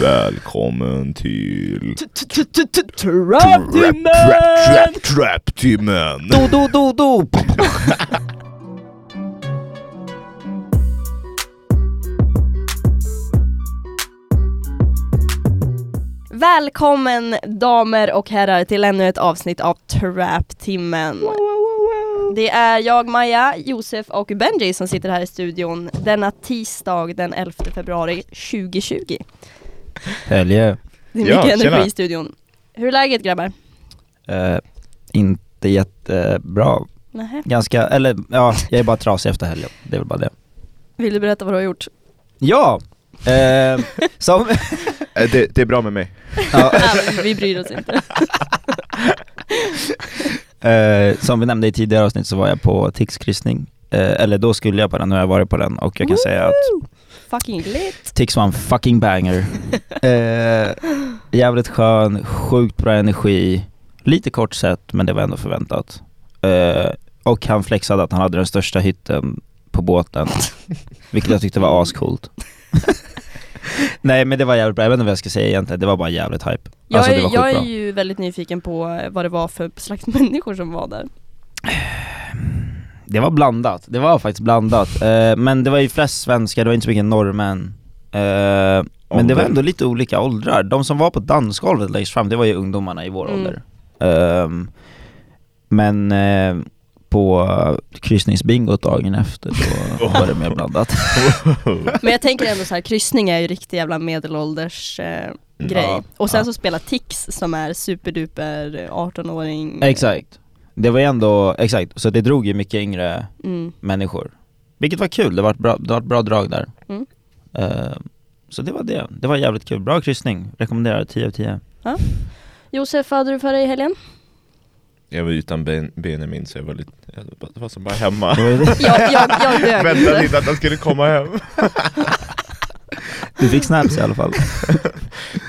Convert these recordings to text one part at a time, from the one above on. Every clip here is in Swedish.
Välkommen till Trap-timmen! Trap Trap Timmen! Do, do, do, do! Välkommen damer och herrar till ännu ett avsnitt av Trap-timmen. Det är jag, Maja, Josef och Benji som sitter här i studion denna tisdag den 11 februari 2020. Helge. Det är Ja, mycket energi tjena. i studion. Hur är läget grabbar? Eh, inte jättebra. Nähä. Ganska, eller ja, jag är bara trasig efter helgen. Det är väl bara det. Vill du berätta vad du har gjort? Ja! Eh, som, Eh, Det, det är bra med mig. ja, Nej, vi bryr oss inte. eh, som vi nämnde i tidigare avsnitt så var jag på Tix kryssning. Eller då skulle jag på den, nu har jag varit på den och jag kan säga att Woo! Fucking lit. Tix var en fucking banger. Eh, jävligt skön, sjukt bra energi. Lite kort sett, men det var ändå förväntat. Eh, och han flexade att han hade den största hytten på båten. Vilket jag tyckte var ascoolt. Nej men det var jävligt bra, jag vet inte vad jag ska säga egentligen, det var bara jävligt hype. Jag, Alltså, är, jag är ju väldigt nyfiken på vad det var för slags människor som var där. Det var blandat, det var faktiskt blandat. Eh, men det var ju flest svenskar, det var inte så mycket norrmän. Eh, men det var ändå lite olika åldrar. De som var på dansgolvet längst fram, det var ju ungdomarna i vår Mm. ålder. Ehm, men eh, på kryssningsbingot dagen efter då var det mer blandat. Men jag tänker ändå så här, kryssning är ju riktig jävla medelålders eh, grej. Ja, och sen ja. så spelar Tix som är superduper 18-åring. exakt. Det var ju ändå, exakt, så det drog ju mycket yngre Mm. människor. Vilket var kul, det var ett bra, det var ett bra drag där. Mm. Ehm, så det var det, det var jävligt kul. Bra kryssning, rekommenderar 10 av 10. Josef, vad hade du för dig i helgen? Jag var utan ben, Benjamin så jag var lite, jag var- det var som bara hemma. Jag, jag, jag dög Väntade lite. lite att han skulle komma hem. Du fick snaps i alla fall.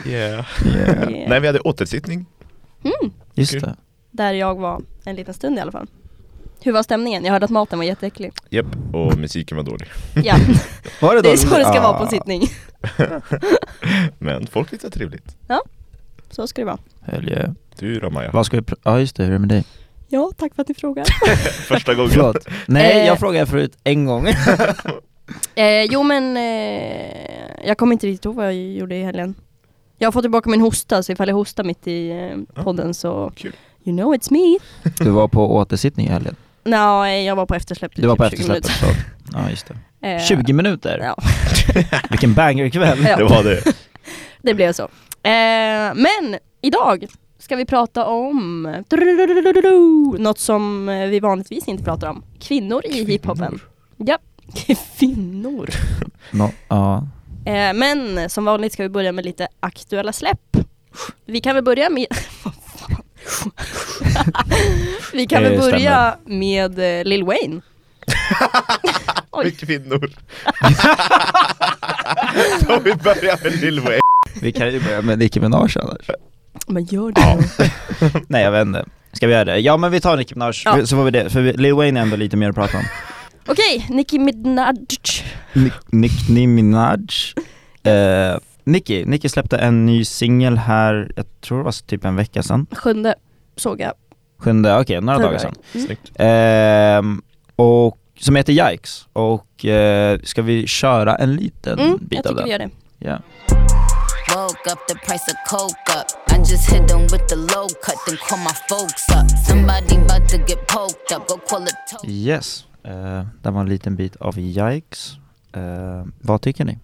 Yeah. Yeah. Yeah. Nej vi hade återsittning. Mm. Just Kul. det. Där jag var en liten stund i alla fall. Hur var stämningen? Jag hörde att maten var jätteäcklig. Japp, och musiken var dålig. Ja, Var det, det är så det ska vara på Ah, sittning. Men folk var trevligt. Så ska det vara. Helge. Du då Maja? Vad ska vi Ja just det, hur är det med dig? Ja, tack för att ni frågar. Första gången. Förlåt. Nej, Eh. jag frågade förut en gång. Eh, jo men, eh, jag kommer inte riktigt ihåg vad jag gjorde i helgen. Jag har fått tillbaka min hosta, så ifall jag hostar mitt i eh, podden så, Kul. You know it's me. Du var på återsittning i helgen. Nej, jag var på eftersläpp i Du var på typ 20 eftersläppet, minuter. förlåt. Ja just det. Eh, 20 minuter? Ja, Vilken bangerkväll. Ja. Det var det. det blev så. Eh, men idag ska vi prata om något som eh, vi vanligtvis inte pratar om. Kvinnor i hiphopen. Ja, kvinnor. Nå, ja. Eh, men som vanligt ska vi börja med lite aktuella släpp. Vi kan väl börja med... Vi kan väl Eh, börja med eh, Lil Wayne. Oj. Med kvinnor. så vi börjar med Lil Wayne. Vi kan ju börja med Nicki Minaj annars. Men gör det då. Nej jag vet inte. Ska vi göra det? Ja men vi tar Nicki Minaj, Ja. så får vi det. För vi- Lil Wayne är ändå lite mer att prata om. Okej, Nicki Minaj. Nick, Nicki Minaj. Eh, Nicki, Nicki släppte en ny singel här, jag tror det var typ en vecka sedan. Sjunde såg jag. Sjunde, okej, några dagar sedan. Mm. Snyggt. Ehm, och, som heter Yikes, och eh, ska vi köra en liten Mm, bit jag av tycker den? vi gör det. Ja. Woke up, the price of coke up. I just hit them with the low cut, then call my folks up. Somebody about to get poked up, go call it. Yes, uh, det var en liten bit av Yikes. Eh, vad tycker ni?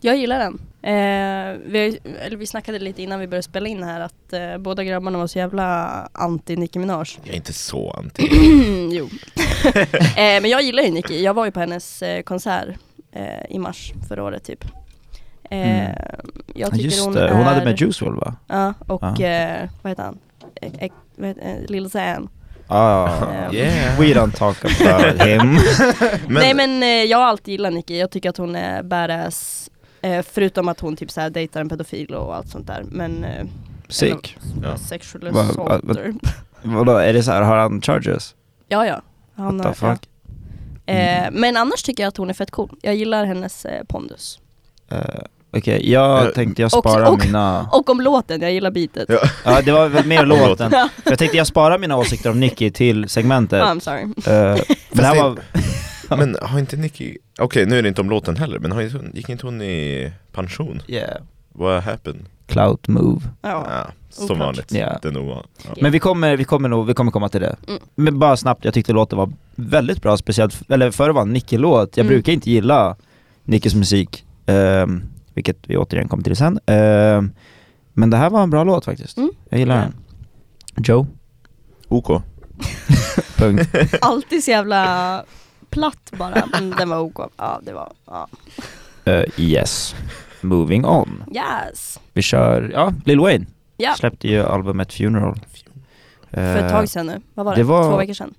Jag gillar den. Eh, vi, eller vi snackade lite innan vi började spela in här att eh, båda grabbarna var så jävla anti Nicki Minaj. Jag är inte så anti. jo. eh, men jag gillar ju Nicki. Jag var ju på hennes eh, konsert eh, i mars förra året typ. Eh, Mm. Jag Ja, tycker Just hon det, är... hon hade med Juice WRLD va? Ja, och Ja. eh, vad heter han? Eh, eh, heter, eh, Lil Xan. Ah, Yeah. we don't talk about him. Men, Nej men eh, jag har alltid gillat Nicki. Jag tycker att hon är badass. Eh, förutom att hon typ såhär dejtar en pedofil och allt sånt där. Men eh, Sick. Ja. sexual Va- va- assaulter. Vadå, är det så här, har han charges? Ja ja. Han, What the har- fuck? ja. Eh, men annars tycker jag att hon är fett cool. Jag gillar hennes eh, pondus. Eh, Okej, jag Eh, tänkte jag och- sparar och- mina... Och om låten, jag gillar beatet. Ja. Ja det var väl mer låten. Jag tänkte jag sparar mina åsikter om Nicky till segmentet. I'm sorry. Eh, men det här var... Men har inte Nicky, okej nu är det inte om låten heller, men har inte, hon- gick inte hon i pension? Yeah. What happened? Clout move. Ja. Ja, som Oklart. vanligt. Ja. Det är nog ja. Men vi kommer, vi kommer nog, vi kommer komma till det. Mm. Men bara snabbt, jag tyckte låten var väldigt bra, speciellt, eller för att vara en Nicky-låt. Jag Mm. brukar inte gilla Nickys musik, ehm, vilket vi återigen kommer till sen. Ehm, men det här var en bra låt faktiskt. Mm. Jag gillar den. Joe? OK. Punkt. Alltid så jävla platt bara. Mm, den var OK. Ja, det var, ja. Eh, yes. Moving on. Yes. Vi kör, ja, Lil Wayne Ja, släppte ju albumet Funeral. för ett Eh, tag sedan nu. Vad var det? det var- Två veckor sedan?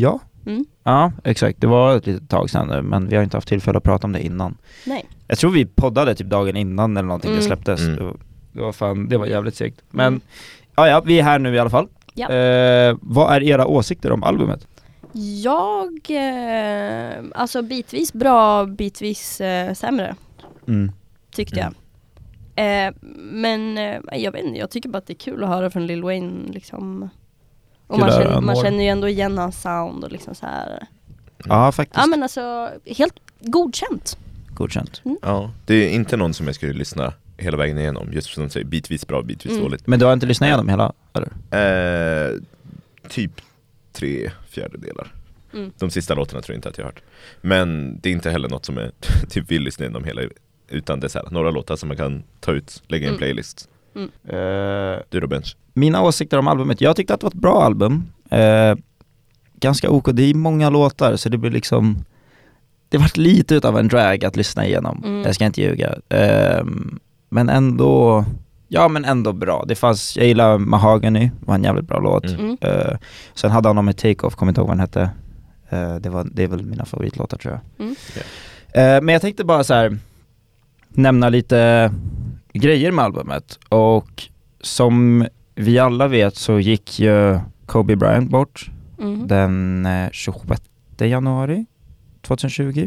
Ja, Mm. ja exakt. Det var ett litet tag sedan nu, men vi har inte haft tillfälle att prata om det innan. Nej. Jag tror vi poddade typ dagen innan eller någonting det Mm. släpptes. Mm. Det, var, det var fan, det var jävligt segt. Men Mm. ja, ja, vi är här nu i alla fall. Ja. Eh, vad är era åsikter om albumet? Jag, eh, alltså bitvis bra, bitvis eh, sämre Mm. tyckte jag. Eh, men eh, jag vet inte, jag tycker bara att det är kul att höra från Lil Wayne liksom. Och man känner, man känner ju ändå igen hans sound och liksom så här. Ja, faktiskt. Ja men alltså, helt godkänt. Godkänt. Ja, det är inte någon som jag skulle lyssna hela vägen igenom, just som du säger, bitvis bra, bitvis Mm. dåligt. Men du har inte lyssnat igenom hela, eller? Eh, typ tre fjärdedelar. Mm. De sista låtarna tror jag inte att jag har hört. Men det är inte heller något som jag typ vill lyssna igenom hela, utan det är så här, några låtar som man kan ta ut, lägga i en Mm. playlist. Eh, Du då Bench? mina åsikter om albumet, jag tyckte att det var ett bra album. Eh, ganska OK, det är många låtar så det blir liksom Det vart lite utav en drag att lyssna igenom, Mm. jag ska inte ljuga. Eh, men ändå, ja men ändå bra. Det fanns, jag gillar Mahogany, var en jävligt bra låt. Mm. Mm. Eh, sen hade han någon med Take-Off, kommer inte ihåg vad den hette. Eh, det, var, det är väl mina favoritlåtar tror jag. Mm. Eh, men jag tänkte bara så här nämna lite grejer med albumet och som vi alla vet så gick ju Kobe Bryant bort Mhm. den eh, 26 januari 2020.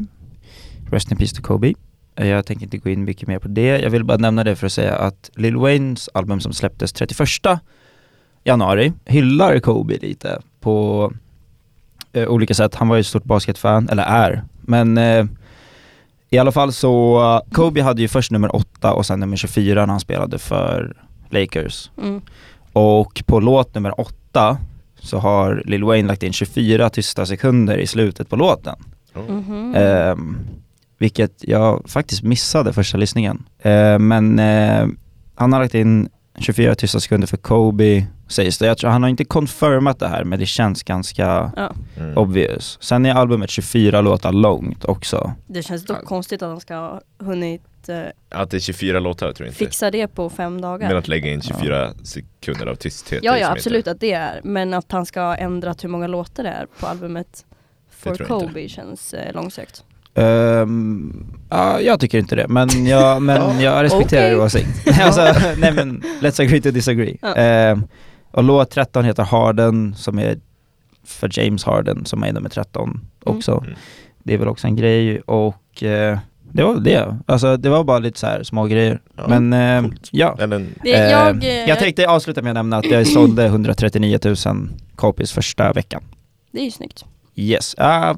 Rest in peace to Kobe. Eh, Jag tänker inte gå in mycket mer på det. Jag vill bara nämna det för att säga att Lil Waynes album som släpptes 31 januari hyllar Kobe lite på eh, olika sätt. Han var ju ett stort basketfan, eller är. Men eh, i alla fall så, Kobe hade ju först nummer 8 och sen nummer 24 när han spelade för Lakers. Mm. Och på låt nummer 8 så har Lil Wayne lagt in 24 tysta sekunder i slutet på låten. Mhm. Ehm, vilket jag faktiskt missade första lyssningen. Ehm, men eh, han har lagt in 24 tysta sekunder för Kobe, sägs det. Jag tror, han har inte confirmat det här men det känns ganska Ja. Mm. obvious. Sen är albumet 24 låtar långt också. Det känns dock konstigt att han ska ha hunnit eh, Att det är 24 låtar tror jag inte. fixa det på fem dagar. Men att lägga in 24 sekunder av tysthet Ja, ja absolut Inte. att det är, men att han ska ha ändrat hur många låtar det är på albumet For tror jag inte. Kobe känns eh, långsökt. Ehm, ja, jag tycker inte det, men jag, men jag respekterar Okej. er åsikt. alltså, nej men, let's agree to disagree. Ja. Ehm, och låt 13 heter Harden, som är för James Harden, som är nummer 13 också. Mm. Det är väl också en grej, och eh, det var väl det. Alltså det var bara lite så här små grejer. Ja, men eh, ja. Eller en, Ehm, jag, eh, jag tänkte avsluta med att nämna att jag sålde 139 000 copies första veckan. Det är ju snyggt. Yes, ja,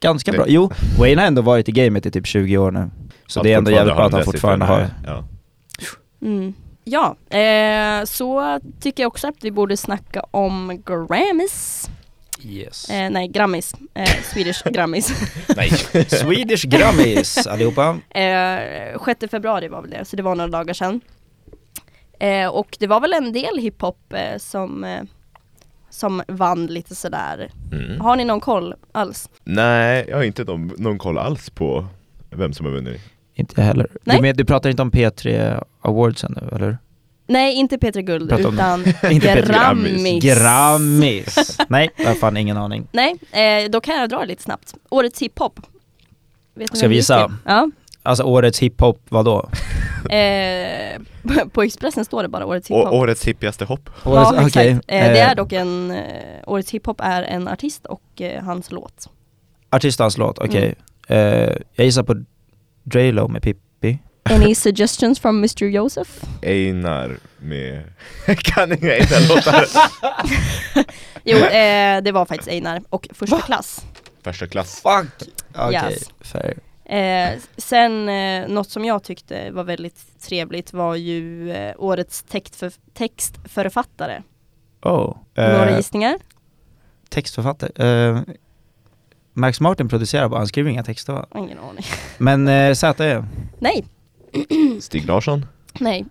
ganska Det- bra. Jo, Wayne har ändå varit i gamet i typ 20 år nu. Så att det är ändå jävligt bra att de han där fortfarande har... Ja. Mm. Ja, eh, så tycker jag också att vi borde snacka om Grammys. Yes. Eh, nej, Grammis. Eh, Swedish Grammis. Nej. Swedish Grammys allihopa. Eh, 6 februari var väl det, så det var några dagar sedan. Eh, och det var väl en del hiphop eh, som, eh, som vann lite sådär. Mm. Har ni någon koll alls? Nej, jag har inte någon, någon koll alls på vem som har vunnit. Inte jag heller. Nej. Du, du pratar inte om P3 Awardsen nu eller? Nej, inte P3 Guld Prata om- utan Inte P3 Grammis. Grammis! Nej, jag har fan ingen aning. Nej, eh, då kan jag dra lite snabbt. Årets hiphop. Vet Ska det gissa? Ja. Alltså årets hiphop, vadå? Eh, på Expressen står det bara Årets hiphop. Å, årets hippigaste hopp. Årets, ja, exakt. okej. Eh, det Eh, är dock en, eh, Årets hiphop är en artist och eh, hans låt. Artist och hans låt, okej. Mm. Eh, jag gissar på Drelo med Pippi. Any suggestions from Mr Joseph? Einar med... kan inga Einar-låtar. Jo, eh, det var faktiskt Einar och första klass. Första klass. Fuck! Okej, Yes. fair. Eh, sen eh, något som jag tyckte var väldigt trevligt var ju eh, årets textför textförfattare. Oh. Några Eh, gissningar? textförfattare. Eh, Max Martin producerar bara, han skriver inga texter va? Ingen aning. Men eh, ZE, Nej, Stig Larsson. nej.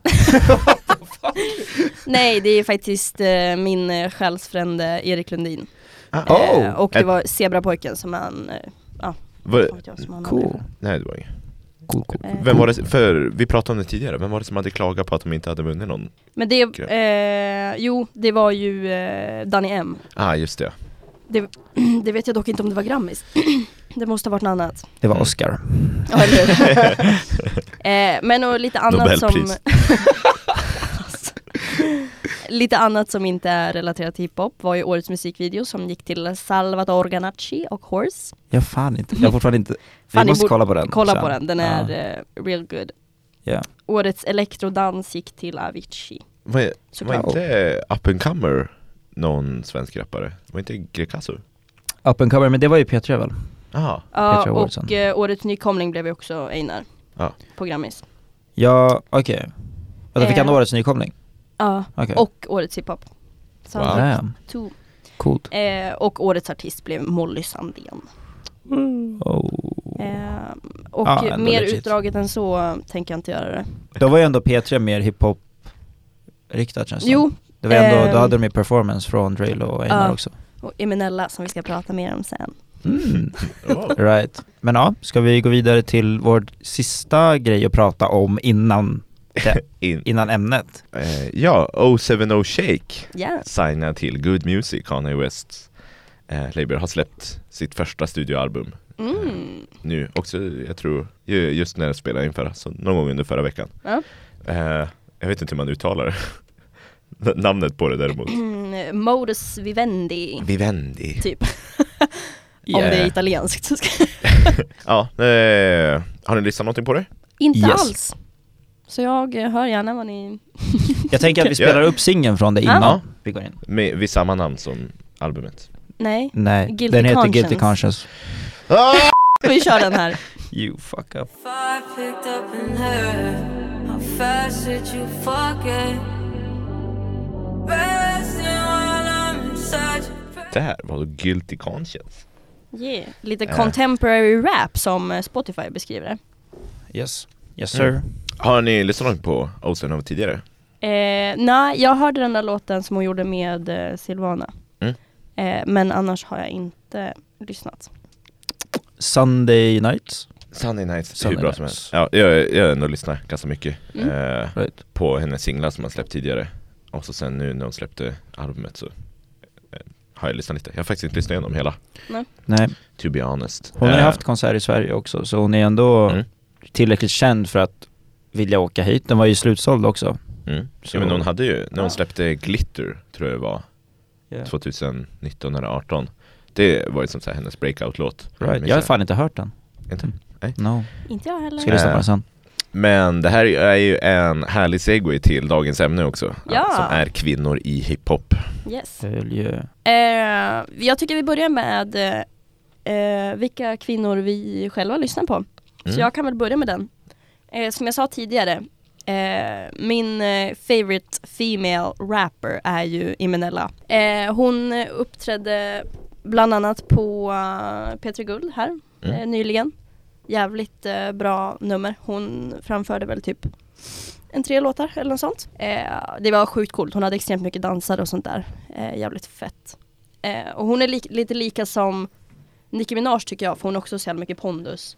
nej, det är faktiskt eh, min eh, själsfrände Erik Lundin. Oh, eh, och det var Zebrapojken som han, Va, vad vet jag, som han hade. cool. nej det var inget. Cool, cool. Eh, Vem var det, för vi pratade om det tidigare, vem var det som hade klagat på att de inte hade vunnit någon? Men det, eh, jo det var ju eh, Danny M. Ah just det. Det vet jag dock inte om det var Grammis. det måste ha varit något annat. Det var. Oscar. Ja, eller hur? eh, men och lite annat som... Lite annat som inte är relaterat till hiphop var ju årets musikvideo som gick till Salvatore Ganacci och Horse. Jag fan inte, jag har fortfarande inte, vi måste kolla på den. Kolla sen. på den, den Ja. är eh, real good. Ja. Årets elektrodans gick till Avicii. Var, var inte Up and Comer någon svensk rappare? Var inte Greekazo? Up and cover, men det var ju P3 väl? Ja, Awardsen. och eh, årets nykomling blev ju också Einar. Ja. På Grammis. Ja, okej. Och då fick han Eh. årets nykomling? Ja, Okej. och årets hiphop. Så han Wow. fick Damn, två. coolt. Eh, och årets artist blev Molly Sandén. Oh. Eh, och ändå mer legit. utdraget än så tänker jag inte göra det. Då var ju ändå P3 mer hiphop riktat känns det Jo. Det var ändå, ehm. då hade de ju performance från Drelo och Einar Ja. också. och Eminella som vi ska prata mer om sen. Mm. Oh. Right. Men ja, ska vi gå vidare till vår sista grej att prata om innan, In. innan ämnet? Eh, ja, 070 Shake Ja. signad till Good Music, Kanye Wests eh, label, har släppt sitt första studioalbum Mm. nu också, jag tror, ju- just när jag spelade in förra, så någon gång under förra veckan. Ja. Eh, jag vet inte hur man uttalar det. Namnet på det däremot. Mm, Modus vivendi, Vivendi. typ. Om det är italienskt. Ja, eh, har ni lyssnat någonting på det? inte Yes. alls. Så jag eh, hör gärna vad ni... Jag tänker att vi spelar upp singeln från det innan Ja. vi går in. Med, vid samma namn som albumet. Nej, Nej, Guilty den heter Conscience. Guilty Conscience. vi kör den här. You fuck up. If I picked up and left, how fast did you forget? Resting while I'm inside your Där var det Guilty Conscience. Yeah. Lite Eh. contemporary rap som eh, Spotify beskriver det. Yes. Yes sir. Mm. Har ni lyssnat på Ocean tidigare? Eh, Nej, jag hörde den där låten som hon gjorde med eh, Silvana. Mm. Eh, men annars har jag inte lyssnat. Sunday Nights. Sunday Nights, Sunday hur bra som Nights. helst. Ja, jag, jag har ändå lyssnat ganska mycket Mm. eh, Right. på hennes singlar som hon släppt tidigare. Och så sen nu när hon släppte albumet så eh, har jag lyssnat lite. Jag har faktiskt inte lyssnat igenom hela, Nej, to be honest. hon har ju Eh, haft konsert i Sverige också så hon är ändå Mm. tillräckligt känd för att vilja åka hit. Den var ju slutsåld också. Mm. Så- Ja, men hon hade ju, när hon Ja. släppte Glitter, tror jag det var, Yeah. 2019 eller 18 Det var ju som så här hennes breakout-låt Right. Jag har fan inte hört den. Inte? Nej. No. Inte jag heller. Ska lyssna på den sen. Men det här är ju en härlig segway till dagens ämne också Ja. Som är kvinnor i hiphop Yes. Följe. Eh, jag tycker vi börjar med eh, vilka kvinnor vi själva lyssnar på. Så Mm. jag kan väl börja med den. Eh, som jag sa tidigare, eh, min eh, favorite female rapper är ju Imenella. Eh, hon eh, uppträdde bland annat på uh, P3 Guld här Mm. eh, nyligen. Jävligt eh, bra nummer. Hon framförde väl typ en tre låtar eller något sånt. Eh, det var sjukt coolt. Hon hade extremt mycket dansare och sånt där. Eh, jävligt fett. Eh, och hon är li- lite lika som Nicki Minaj tycker jag, för hon har också så jävla mycket pondus.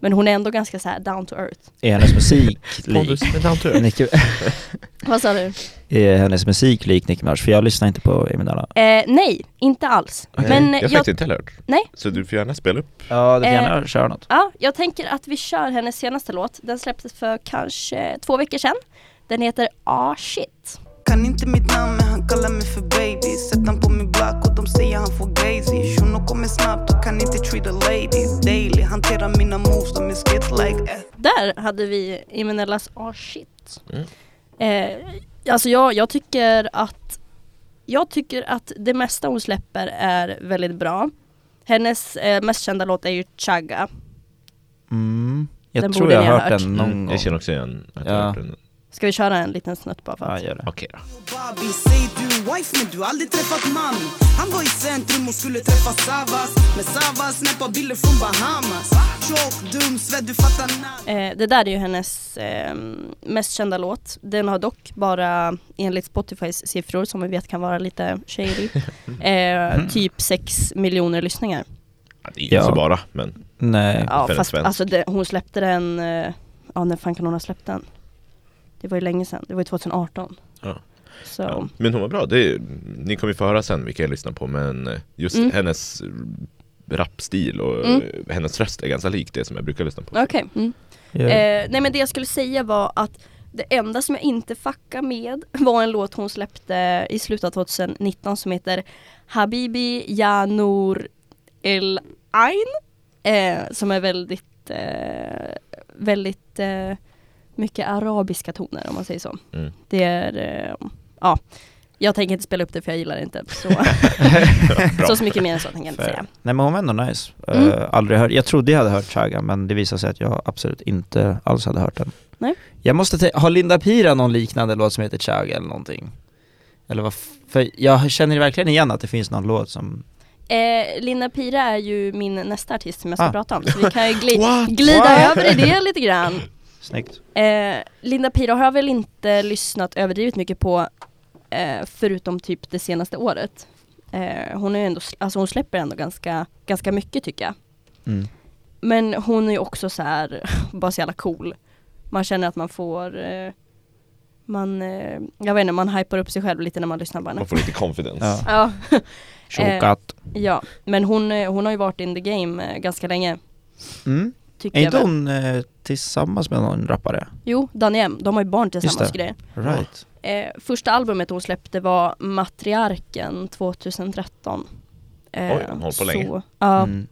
Men hon är ändå ganska så här down to earth. Är hennes musik lik? Nicki, Vad sa du? är hennes musik lik Nicki Minaj? För jag lyssnar inte på Eminala. Eh, nej, inte alls. Nej, Men jag har faktiskt inte heller hört Nej. Så du får gärna spela upp Ja, du får Eh, gärna köra något. ja, jag tänker att vi kör hennes senaste låt. Den släpptes för kanske två veckor sedan. Den heter Ah shit. Kan inte mitt namn men han kallar mig för baby Sätt han på min block och de säger han får glazy Shuno kommer snabbt och kan inte treat a lady Daily, hanterar mina moves, de är skit like eh. Där hade vi Imenellas ah shit. Mm. Eh, alltså jag, jag tycker att jag tycker att det mesta hon släpper är väldigt bra. Hennes eh, mest kända låt är ju Chagga. Mm. Jag Den tror jag har ha hört hört. den någon Mm, gång. jag känner också igen att jag Ja. har hört den. Ska vi köra en liten snutt bara för Ja, att? gör det. Okej då. Bobby, säg du wife men du har aldrig träffat mami Han var i centrum och skulle träffa Savas Men Savas snappar bilder från Bahamas Tjock, dum, svett, du fattar namn Eh, det där är ju hennes eh, mest kända låt. Den har dock bara enligt Spotifys siffror som vi vet kan vara lite shady, eh, typ 6 miljoner lyssningar. Ja, det är inte Ja. så bara, men Nej. Ja fast svensk. alltså det, hon släppte den, eh, ja när fan kan hon ha släppt den? Det var ju länge sedan, det var ju 2018. Ja. Så, ja. Men hon var bra. Det är, ni kommer ju få höra sen vilka jag lyssnar på men just Mm. hennes rapstil och Mm. hennes röst är ganska lik det som jag brukar lyssna på. okej. Mm. Ja. Eh, nej men det jag skulle säga var att det enda som jag inte fuckar med var en låt hon släppte i slutet av 2019 som heter Habibi Ya Nour El Ain eh, som är väldigt, eh, väldigt eh, mycket arabiska toner om man säger så. Mm. Det är, eh, ja, jag tänker inte spela upp det för jag gillar det inte. Så, så, så mycket mer än så tänker jag inte säga. Nej men hon var ändå nice. Mm. Eh, aldrig hört, jag trodde jag hade hört Chaga men det visade sig att jag absolut inte alls hade hört den. Nej. Jag måste te- har Linda Pira någon liknande låt som heter Chaga eller någonting? Eller vad, för jag känner verkligen igen att det finns någon låt som Eh, Linda Pira är ju min nästa artist som jag ska Ah. prata om, så vi kan ju gli- What? glida What? över i det lite grann. Snyggt. Eh, Linda Pira har jag väl inte lyssnat överdrivet mycket på eh, förutom typ det senaste året. Eh, hon, är ändå, alltså hon släpper ändå ganska, ganska mycket tycker jag. Mm. Men hon är ju också så här, bara så jävla cool. Man känner att man får eh, man, eh, jag vet inte, man hypar upp sig själv lite när man lyssnar på henne. Man får lite confidence. Ja. Chokat. ja, men hon, eh, hon har ju varit in the game eh, ganska länge. Mm. Tycker Är jag inte väl. hon eh, tillsammans med någon rappare? Jo, Danny M, de har ju barn tillsammans grejer. Right. Eh, första albumet hon släppte var Matriarken 2013. Eh, Oj, hon håller på länge. Ja, Mm.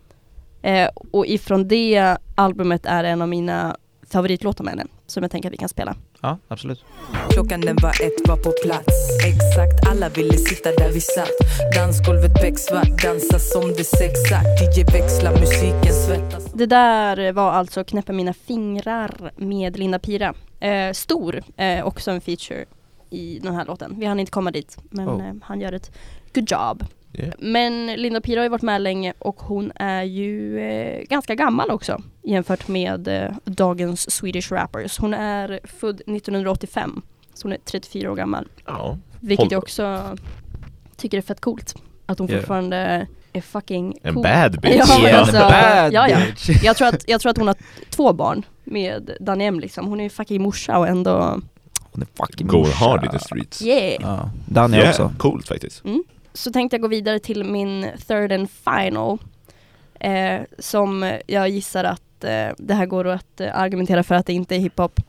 eh, och ifrån det albumet är en av mina favoritlåtar med henne, som jag tänker att vi kan spela. Ja, absolut. Klockan den var ett, var på plats Exakt, alla ville sitta där vi satt Dansgolvet becksvart, dansa som det sexakt DJ växlar musiken, svettas Det där var alltså Knäppa mina fingrar med Linda Pira. Eh, stor, eh, också en feature i den här låten. Vi hann inte komma dit, men Oh. eh, han gör ett good job. Yeah. Men Linda Pira har ju varit med länge och hon är ju eh, ganska gammal också jämfört med eh, dagens Swedish rappers. Hon är född 1985, så hon är 34 år gammal. Ja. Vilket Håll- jag också tycker är fett coolt. Att hon Yeah. fortfarande är fucking En cool. bad bitch. Ja, alltså, bad ja, ja. bitch. Jag tror, att, jag tror att hon har två barn med Danny M liksom. Hon är ju fucking morsa och ändå, Hon är fucking Går morsa. hard i the streets. yeah! Ja. Danny Yeah, också. Coolt faktiskt. Så tänkte jag gå vidare till min third and final. Eh, som jag gissar att eh, det här går att eh, argumentera för att det inte är hiphop.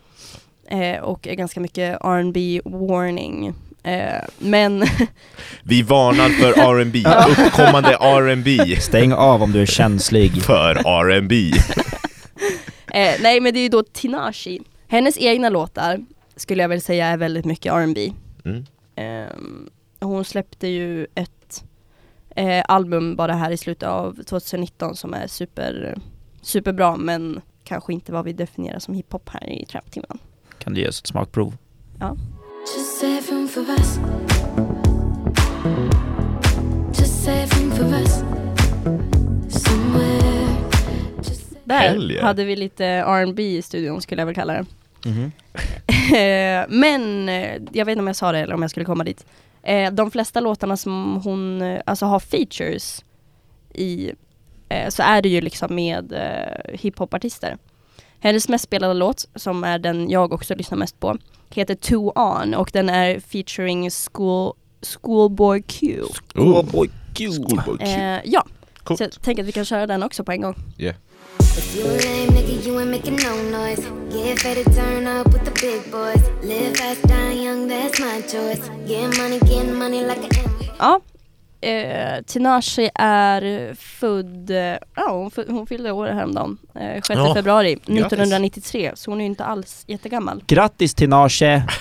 Eh, och är ganska mycket R&B warning. Eh, men Vi varnar för R&B, uppkommande R&B Stäng av om du är känslig. för R&B. Eh, nej men det är ju då Tinashe. Hennes egna låtar skulle jag väl säga är väldigt mycket R&B. Mm. Hon släppte ju ett eh, album bara här i slutet av 2019 som är super, superbra men kanske inte vad vi definierar som hiphop här i traptimmen. Kan du ge oss ett smakprov? Just save room for us. Just save room for us. Somewhere. Just save Där yeah. hade vi lite R&B i studion skulle jag väl kalla det. Mhm. Eh, Men eh, jag vet inte om jag sa det eller om jag skulle komma dit. Eh, De flesta låtarna som hon eh, alltså har features i eh, så är det ju liksom med eh, hiphopartister. Hennes mest spelade låt, som är den jag också lyssnar mest på, heter Two On och den är featuring School, Schoolboy Q. Oh, boy, Q. Schoolboy Q. Eh, ja, Coolt. så jag tänker att vi kan köra den också på en gång. If you a lame nigga, you ain't making no noise. Get ready to turn up with the big boys. Live fast, die young, that's my choice. Getting money, getting money like a. Ja. Eh, Tinashe är född, eh, ja hon, hon fyllde år häromdagen, eh, 6 Ja, februari grattis. 1993, så hon är ju inte alls jättegammal. Grattis Tinashe!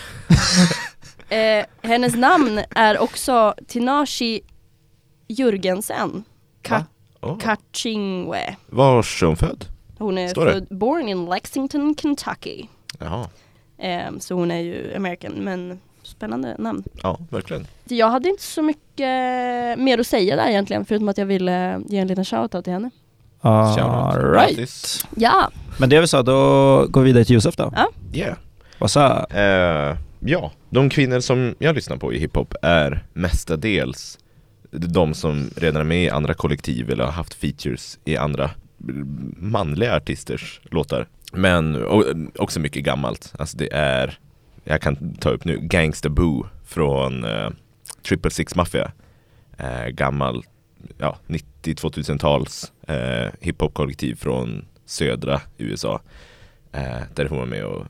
Eh, hennes namn är också Tinashe Jürgensen Ka- Oh. Kachingwe. Vars är hon född? Hon är Står det? född, born in Lexington, Kentucky. Jaha, Eh, så hon är ju American, men spännande namn. ja verkligen. Jag hade inte så mycket mer att säga där egentligen, förutom att jag ville ge en liten shoutout till henne. Alright. Grattis. Ja, Men det är väl så, då går vi vidare till Josef då. Yeah. Vad sa Eh, ja, de kvinnor som jag lyssnar på i hiphop är mestadels de som redan är med i andra kollektiv eller har haft features i andra manliga artisters låtar. Men och, också mycket gammalt. Alltså det är, jag kan ta upp nu, Gangsta Boo från eh, Triple Six Mafia. Eh, gammal, ja, 90-2000-tals eh, hiphop-kollektiv från södra USA. Eh, där hon var med och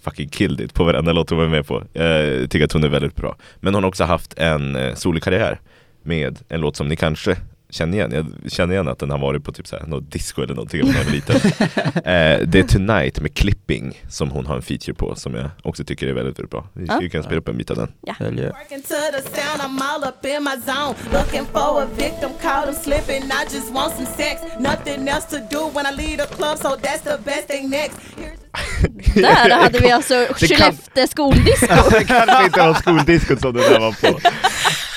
fucking killed it på varenda låt hon var med på. Jag tycker att hon är väldigt bra. Men hon har också haft en eh, solokarriär med en låt som ni kanske känner igen. Jag känner igen att den har varit på typ såhär, något disco eller någonting när jag var liten. eh, det är Tonight med Clipping som hon har en feature på som jag också tycker är väldigt, väldigt bra. Vi Ja. kan spela upp en bit av den. Eller, Working to the sound, I'm all up in my zone. Looking for a victim, caught him slipping. I just want some sex. Nothing else to do when I leave the club, so that's the best thing next. Here's där hade vi alltså Skellefteå skoldisco. det kanske inte var skoldiskot som den där var på.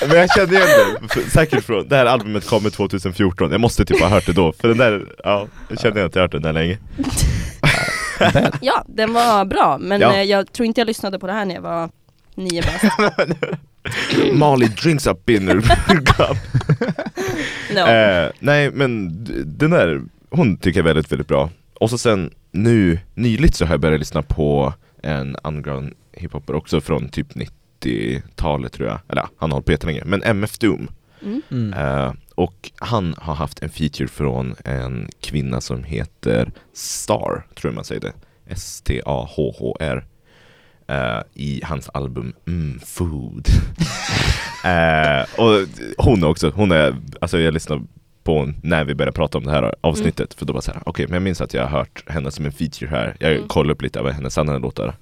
Men jag kände igen det, f- säkert från, det här albumet kommer 2014, jag måste typ ha hört det då, för den där, ja, jag kände igen att jag hört den där länge. Ja, den var bra, men Ja. eh, jag tror inte jag lyssnade på det här när jag var nio bast. Molly drinks up in her cup. No. Eh, nej men den där, hon tycker jag är väldigt, väldigt bra. Och så sen nu, nyligt så har jag börjat lyssna på en underground hiphopper också från typ 90-talet tror jag. Eller han har hållit på jättelänge. Men MF Doom. Mm. mm. Eh, och han har haft en feature från en kvinna som heter Star, tror jag man säger det. S-T-A-H-H-R. eh, I hans album mm, Food. Eh, och hon också, hon är, alltså jag lyssnade på när vi började prata om det här avsnittet För då var det såhär, okej men jag minns att jag har hört henne som en feature här Jag Mm. kollade upp lite av hennes andra låtar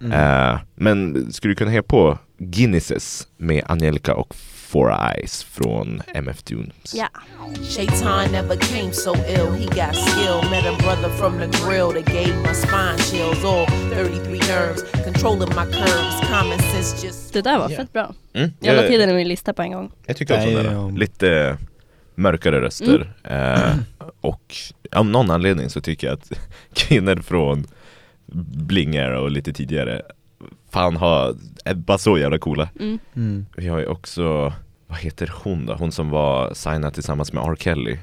Mm. Eh, Men skulle du kunna heja på Guinnesses med Angelica och Four Eyes från MF Tunes? Ja. Shaitan never came so ill, he got skill. Met a brother from the grill that gave my spine chills. All 33 nerves, controlling my curves. Common sense just. Det där var Ja. fett bra. Mm, Jag la till den i min lista på en gång. Jag tycker också om den. Lite mörkare röster. Eh, och av någon anledning så tycker jag att kvinnor från Bling Era och lite tidigare fan har, är bara så jävla coola. Mm. Mm. Vi har ju också, vad heter hon då? Hon som var signad tillsammans med R. Kelly.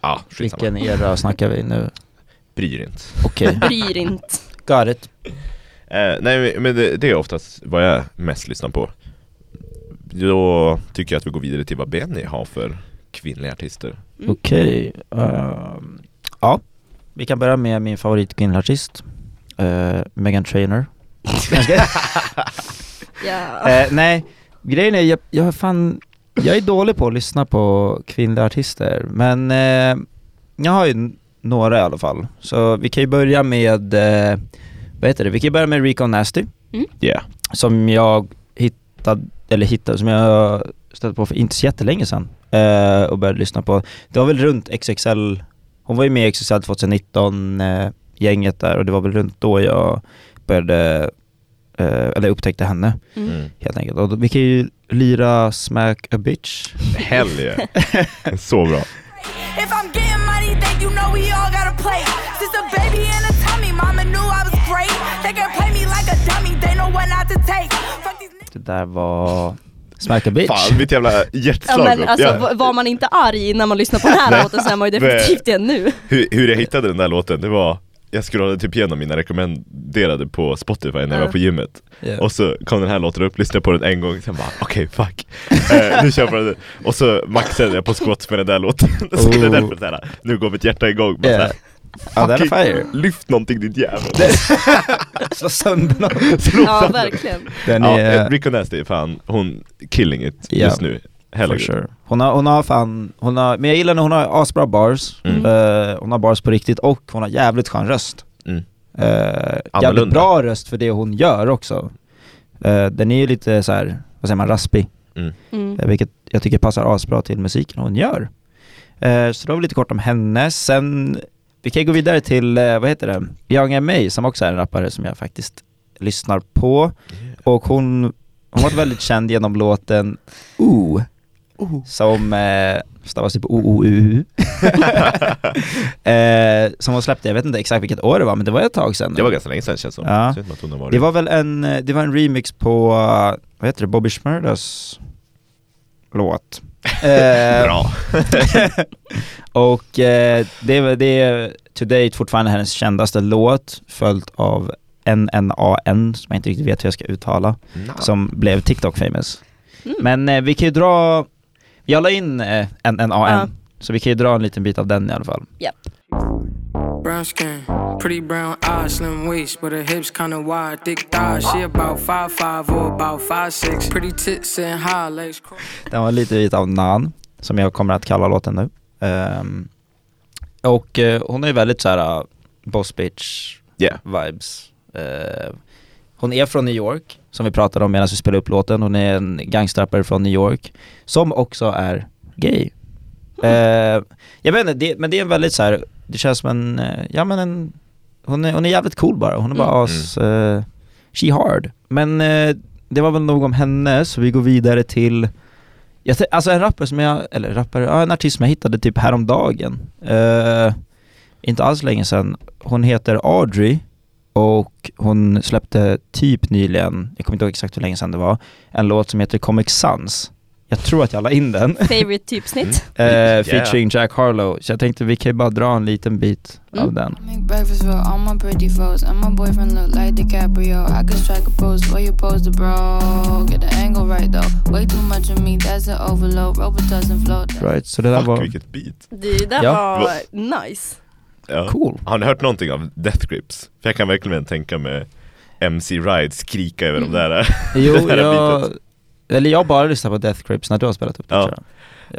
Ja, skitsamma. Vilken era snackar vi nu? Bryr inte. Okej, Bryr inte. got it. Eh, nej men det, det är oftast vad jag mest lyssnar på. Då tycker jag att vi går vidare till vad Benny har för kvinnliga artister. Mm. Okej, ehm, ja. Vi kan börja med min favorit kvinnliga artist. Uh, Megan Trainor. Ja. Eh, nej, grejen är jag, jag, fan, jag är dålig på att lyssna på kvinnliga artister men eh, jag har ju några i alla fall. Så vi kan ju börja med, eh, vad heter det, vi kan ju börja med Recon Nasty. Yeah. Som jag hittade, eller hittade, som jag stötte på för inte så jättelänge sedan eh, och började lyssna på. Det var väl runt XXL, hon var ju med i XXL 2019, eh, gänget där och det var väl runt då jag började, eh, eller upptäckte henne Mm. Mm. helt enkelt. Och då- vi kan ju lira Smack a bitch. Hell yeah. Så bra. If I'm getting money, then you know we all gotta play. Since a baby in a tummy, mama knew I was great. They can play me like a dummy, they know what not to take. Fuck these niggas. Det där var Smack a bitch. Fan, mitt jävla Ja hjärtslag men upp. alltså Ja. var man inte arg när man lyssnade på den här låten så är man ju definitivt det nu. hur, hur jag hittade den där låten, det var Jag scrollade typ igenom mina rekommenderade på Spotify när jag Ja. var på gymmet Ja. Och så kom den här låten upp, lyssnade på den en gång, sen bara okej fuck eh, Nu kör jag på den Och så maxade jag på squats med den där låten Så det är Oh. därför såhär, nu går mitt hjärta igång bara Ja. såhär, Ja den är Fucking- fire. Lyft någonting din jävel. Slå sönder någon. Slå Ja, sönder. verkligen. Den Ja, är, Rico Nasty är fan, hon killing it Ja. just nu. For Hella sure. Hon har, hon har fan, hon har, men jag gillar när hon har asbra bars, Mm. Eh, hon har bars på riktigt och hon har jävligt skön röst. Mm. Uh, jävligt bra röst för det hon gör också. Eh, den är ju lite så här, vad säger man, raspig. Mm. Eh, vilket jag tycker passar asbra till musiken hon gör. Så då har vi lite kort om henne. Sen, vi kan gå vidare till, vad heter det, Young M.A. som också är en rappare som jag faktiskt lyssnar på. Och hon, hon var väldigt känd genom låten Ooh, som eh, stavas typ O-O-U. eh, som hon släppte, jag vet inte exakt vilket år det var men det var ett tag sedan. Det var ganska länge sedan känns det som. Ja. Det var väl en, eh, det var en remix på, vad heter det, Bobby Shmurdas låt. Eh, Bra. och eh, det, det är to date fortfarande hennes kändaste låt, följt av NNAN, som jag inte riktigt vet hur jag ska uttala, som blev TikTok famous. Mm. Men eh, vi kan ju dra, jag la in eh, NNAN, Ja. så vi kan ju dra en liten bit av den i alla fall. Japp. Brown skin, pretty brown eyes, slim waist, but her hips kinda wide, thick thighs. She about five five or about five six. Pretty tits and high legs. Den var lite bit av Nan, som jag kommer att kalla låten nu. Ehm, och eh, hon är väldigt såhär uh, boss bitch Yeah. vibes. Eh, hon är från New York, som vi pratade om medan vi spelade upp låten. Hon är en gangsterrappare från New York, som också är gay. Eh, jag vet inte, det, men det är en väldigt så här. det känns som en, eh, ja men en, hon är, hon är jävligt cool bara. Hon är bara Mm. as, eh, she hard. Men eh, det var väl nog om henne, så vi går vidare till jag, alltså en rappare som jag, eller rappare, ja en artist som jag hittade typ häromdagen. Uh, inte alls länge sedan. Hon heter Audrey och hon släppte typ nyligen, jag kommer inte ihåg exakt hur länge sedan det var, en låt som heter Comic Sans. Jag tror att jag la in den. Favorite typsnitt. Eh, featuring Jack Harlow. Så jag tänkte vi kan ju bara dra en liten bit Mm. av den. Make breakfast for all my pretty foes. And my boyfriend look like DiCaprio. I can strike a pose where you pose the bro. Get the angle right though. Way too much of me, that's an overload. Roper doesn't float. Right, så det där Fuck var... vilket beat. Det där Ja. var nice. Ja. Cool. Har ni hört någonting av Death Grips? För jag kan verkligen tänka mig MC Ride skrika över de där Jo, det här jag, eller jag bara lyssnar på Death Grips när du har spelat upp det Ja. tror jag.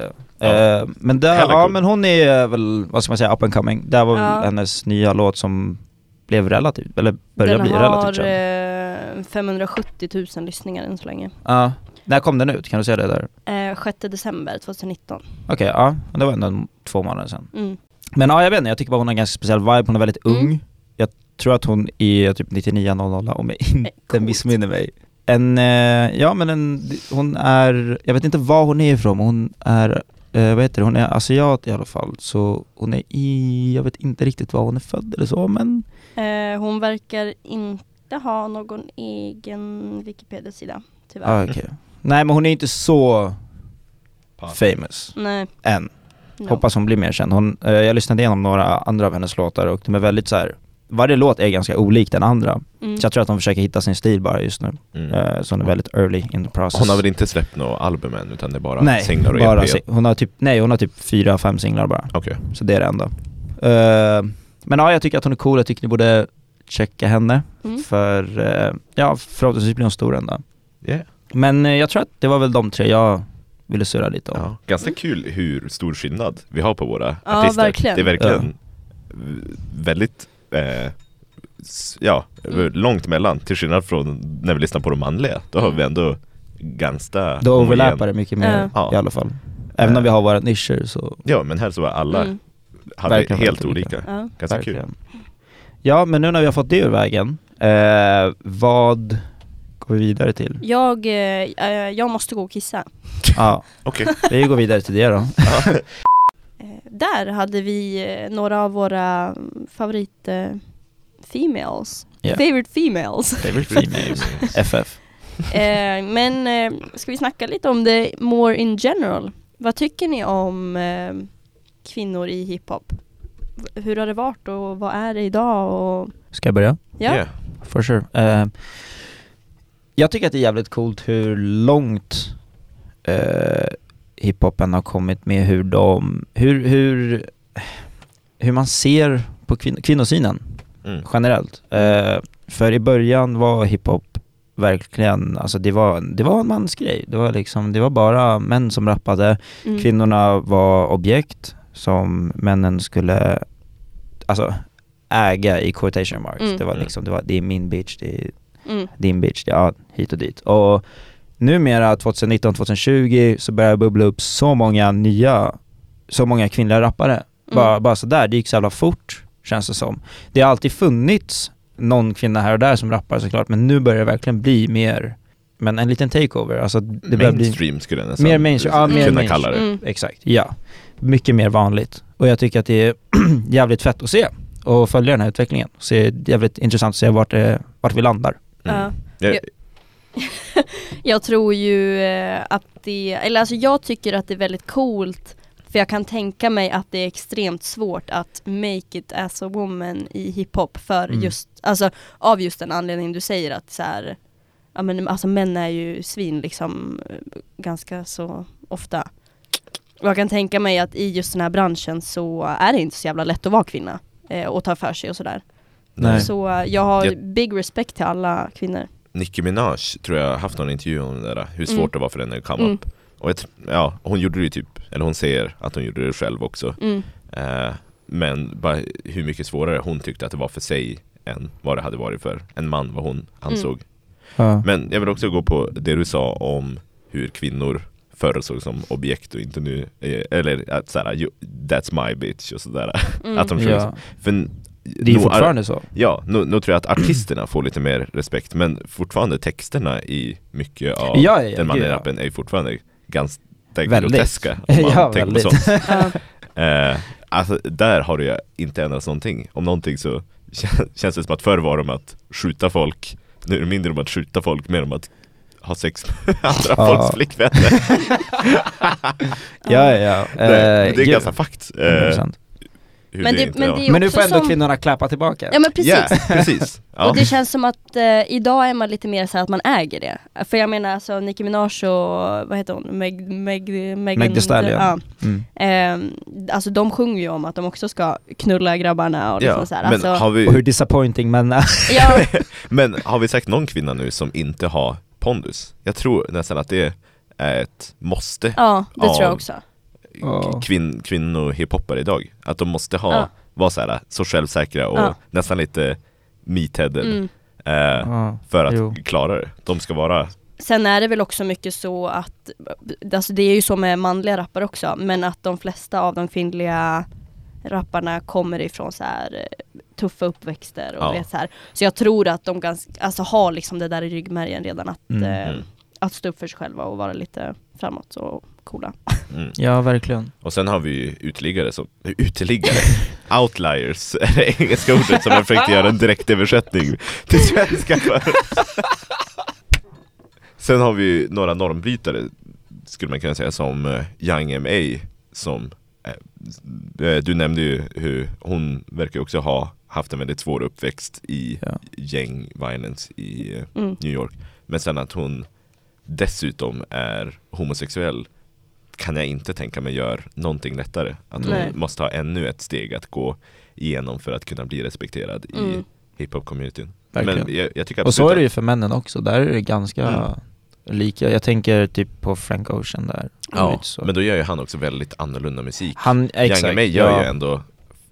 Ja. Ja. Eh, men där, Hella ja cool. men hon är väl, vad ska man säga, up and coming. Det här var Ja. hennes nya låt som blev relativt, eller började Den bli har relativt känd. eh, 570 000 lyssningar än så länge. Ja. När kom den ut? Kan du säga det där? Eh, 6 december 2019. Okej, ja. Men det var ändå två månader sedan. Mm. Men ja, jag vet inte, jag tycker bara hon har en ganska speciell vibe, hon är väldigt ung. Mm. Jag tror att hon är typ 9900 om jag inte coolt. missminner mig. En, eh, ja men en, hon är, jag vet inte var hon är ifrån, men hon är, eh, vad heter det, hon är asiat i alla fall. Så hon är i, jag vet inte riktigt var hon är född eller så, men Eh, hon verkar inte ha någon egen Wikipedia-sida, tyvärr. ah, okej. Nej men hon är inte så famous Nej. än. No. Hoppas hon blir mer känd. Hon, eh, jag lyssnade igenom några andra av hennes låtar och de är väldigt så här. varje låt är ganska olik den andra. Mm. Så jag tror att hon försöker hitta sin stil bara just nu. Mm. Eh, så hon är väldigt early in the process. Hon har väl inte släppt något album än utan det är bara nej, singlar och bara EP? si- hon har typ, nej hon har typ fyra, fem singlar bara. Okej. Så det är det enda. Eh, men ja, jag tycker att hon är cool, jag tycker ni borde checka henne. Mm. För, eh, ja förhoppningsvis blir hon stor ändå. Yeah. Men eh, jag tror att det var väl de tre jag ville surra lite om. Ja. Ganska kul hur stor skillnad vi har på våra Ja, artister. verkligen. Det är verkligen väldigt, eh, ja, Mm. långt mellan. Till skillnad från när vi lyssnar på de manliga. Då har vi ändå ganska Då overlappar det mycket mer Ja. i alla fall. Även om vi har våra nischer så Ja men här så var alla Mm. hade Verkligen helt olika. olika. Ja. Ganska Verkligen. kul. Ja, men nu när vi har fått det ur vägen, eh, vad går vi vidare till? Jag, eh, eh, jag måste gå och kissa. Ja, Okej. vi går vidare till det då. Eh, där hade vi eh, några av våra favorit eh, females. Ja. Favorite females. Favorite females, FF. eh, men eh, ska vi snacka lite om det more in general? Vad tycker ni om eh, kvinnor i hiphop? V- Hur har det varit och vad är det idag? Och, Ska jag börja? ja. Yeah. For sure. Eh, jag tycker att det är jävligt coolt hur långt eh, hiphopen har kommit med hur de, hur, hur, hur man ser på kvin- kvinnosynen Mm. generellt. Eh, för i början var hiphop verkligen, alltså det var, det var en mansgrej. Det var liksom, det var bara män som rappade. Mm. Kvinnorna var objekt som männen skulle, alltså äga i quotation marks. Mm. Det var liksom, det var, det är min bitch, det är Mm. din bitch, ja hit och dit. Och numera 2019-2020 så börjar det bubbla upp så många nya, så många kvinnliga rappare. Bara, Mm. bara sådär, det gick så jävla fort känns det som. Det har alltid funnits någon kvinna här och där som rappar såklart, men nu börjar det verkligen bli mer, men en liten takeover. Alltså det börjar bli Mainstream skulle jag nästan mer mainstream, ja, mer kunna mainstream. kalla det. Mm. Exakt, ja. Mycket mer vanligt. Och jag tycker att det är jävligt fett att se och följa den här utvecklingen. Så det är jävligt intressant att se vart, det, vart vi landar. Ja. Mm. Jag, Jag tror ju eh, att det, eller alltså jag tycker att det är väldigt coolt för jag kan tänka mig att det är extremt svårt att make it as a woman i hiphop för Mm. just, alltså av just den anledningen du säger att så här, ja men alltså män är ju svin liksom eh, ganska så ofta. Och jag kan tänka mig att i just den här branschen så är det inte så jävla lätt att vara kvinna eh, och ta för sig och sådär. Nej. Så jag har Jag- big respect till alla kvinnor. Nicki Minaj tror jag har haft någon intervju om det där, hur svårt Mm. det var för henne att come Mm. up. Och ja, hon gjorde det typ, eller hon säger att hon gjorde det själv också. Mm. Eh, men bara hur mycket svårare hon tyckte att det var för sig än vad det hade varit för en man, vad hon ansåg. Ja. Men jag vill också gå på det du sa om hur kvinnor förr såg som objekt och inte nu, eh, eller att såhär, "You- that's my bitch och sådär. Mm. Att de Ja. för Det är nog- fortfarande så. Ja, nu, nu tror jag att artisterna får lite mer respekt men fortfarande texterna i mycket av Ja, ja, den manliga gud, ja. rappen är ju fortfarande ganska Väldigt. groteska om man Ja, väldigt. på sånt. Eh, alltså där har det ju inte ändrats någonting. Om någonting så kän- känns det som att förr var om att skjuta folk, nu är det mindre om att skjuta folk, mer om att ha sex med andra Ja. folks flickvänner. Ja, ja. det, det är ganska fakt. eh, 100%. Hur Men det- inte men det är Men nu får ändå som- kvinnorna klappa tillbaka. Ja men precis. Ja, precis. Ja. Och det känns som att eh, idag är man lite mer så här att man äger det. För jag menar alltså Nicki Minaj och vad heter hon? Meg, Meg, Megan, Meg Thee Stallion. Ja. Mm. Ehm, alltså de sjunger ju om att de också ska knulla grabbarna och liksom ja. så här. Men, Alltså, har vi, Och hur disappointing men ja, men har vi sagt någon kvinna nu som inte har pondus? Jag tror nästan att det är ett måste ja, det tror jag Av- också. Ja. kvinn, kvinnohiphoppare idag. Att de måste ha, Ja. vara så, här, så självsäkra och Ja. nästan lite meatheaded Mm. eh, Ja, för att jo. klara det. De ska vara, Sen är det väl också mycket så att, alltså det är ju så med manliga rappare också, men att de flesta av de kvinnliga rapparna kommer ifrån så här eh, tuffa uppväxter och Ja. vet så här. Så jag tror att de ganska, alltså har liksom det där i ryggmärgen redan att, Mm. eh, Mm. att stå upp för sig själva och vara lite framåt och coola. mm. ja verkligen. Och sen har vi ju uteliggare som, uteliggare, outliers, är det engelska ordet som jag försökte göra en direkt översättning till svenska för. Sen har vi ju några normbrytare, skulle man kunna säga, som eh, Young M.A. som eh, eh, Du nämnde ju hur hon verkar också ha haft en väldigt svår uppväxt i Ja. gäng violence i Mm. New York. Men sen att hon dessutom är homosexuell kan jag inte tänka mig gör någonting lättare. Att hon Nej. måste ha ännu ett steg att gå igenom för att kunna bli respekterad i Mm. hiphop-communityn. Verkligen. Men jag, jag tycker Och så är det ju för männen också, där är det ganska Mm. lika. Jag tänker typ på Frank Ocean där. Ja, men då gör ju han också väldigt annorlunda musik. Han, exakt. M.A. gör ja. ju ändå,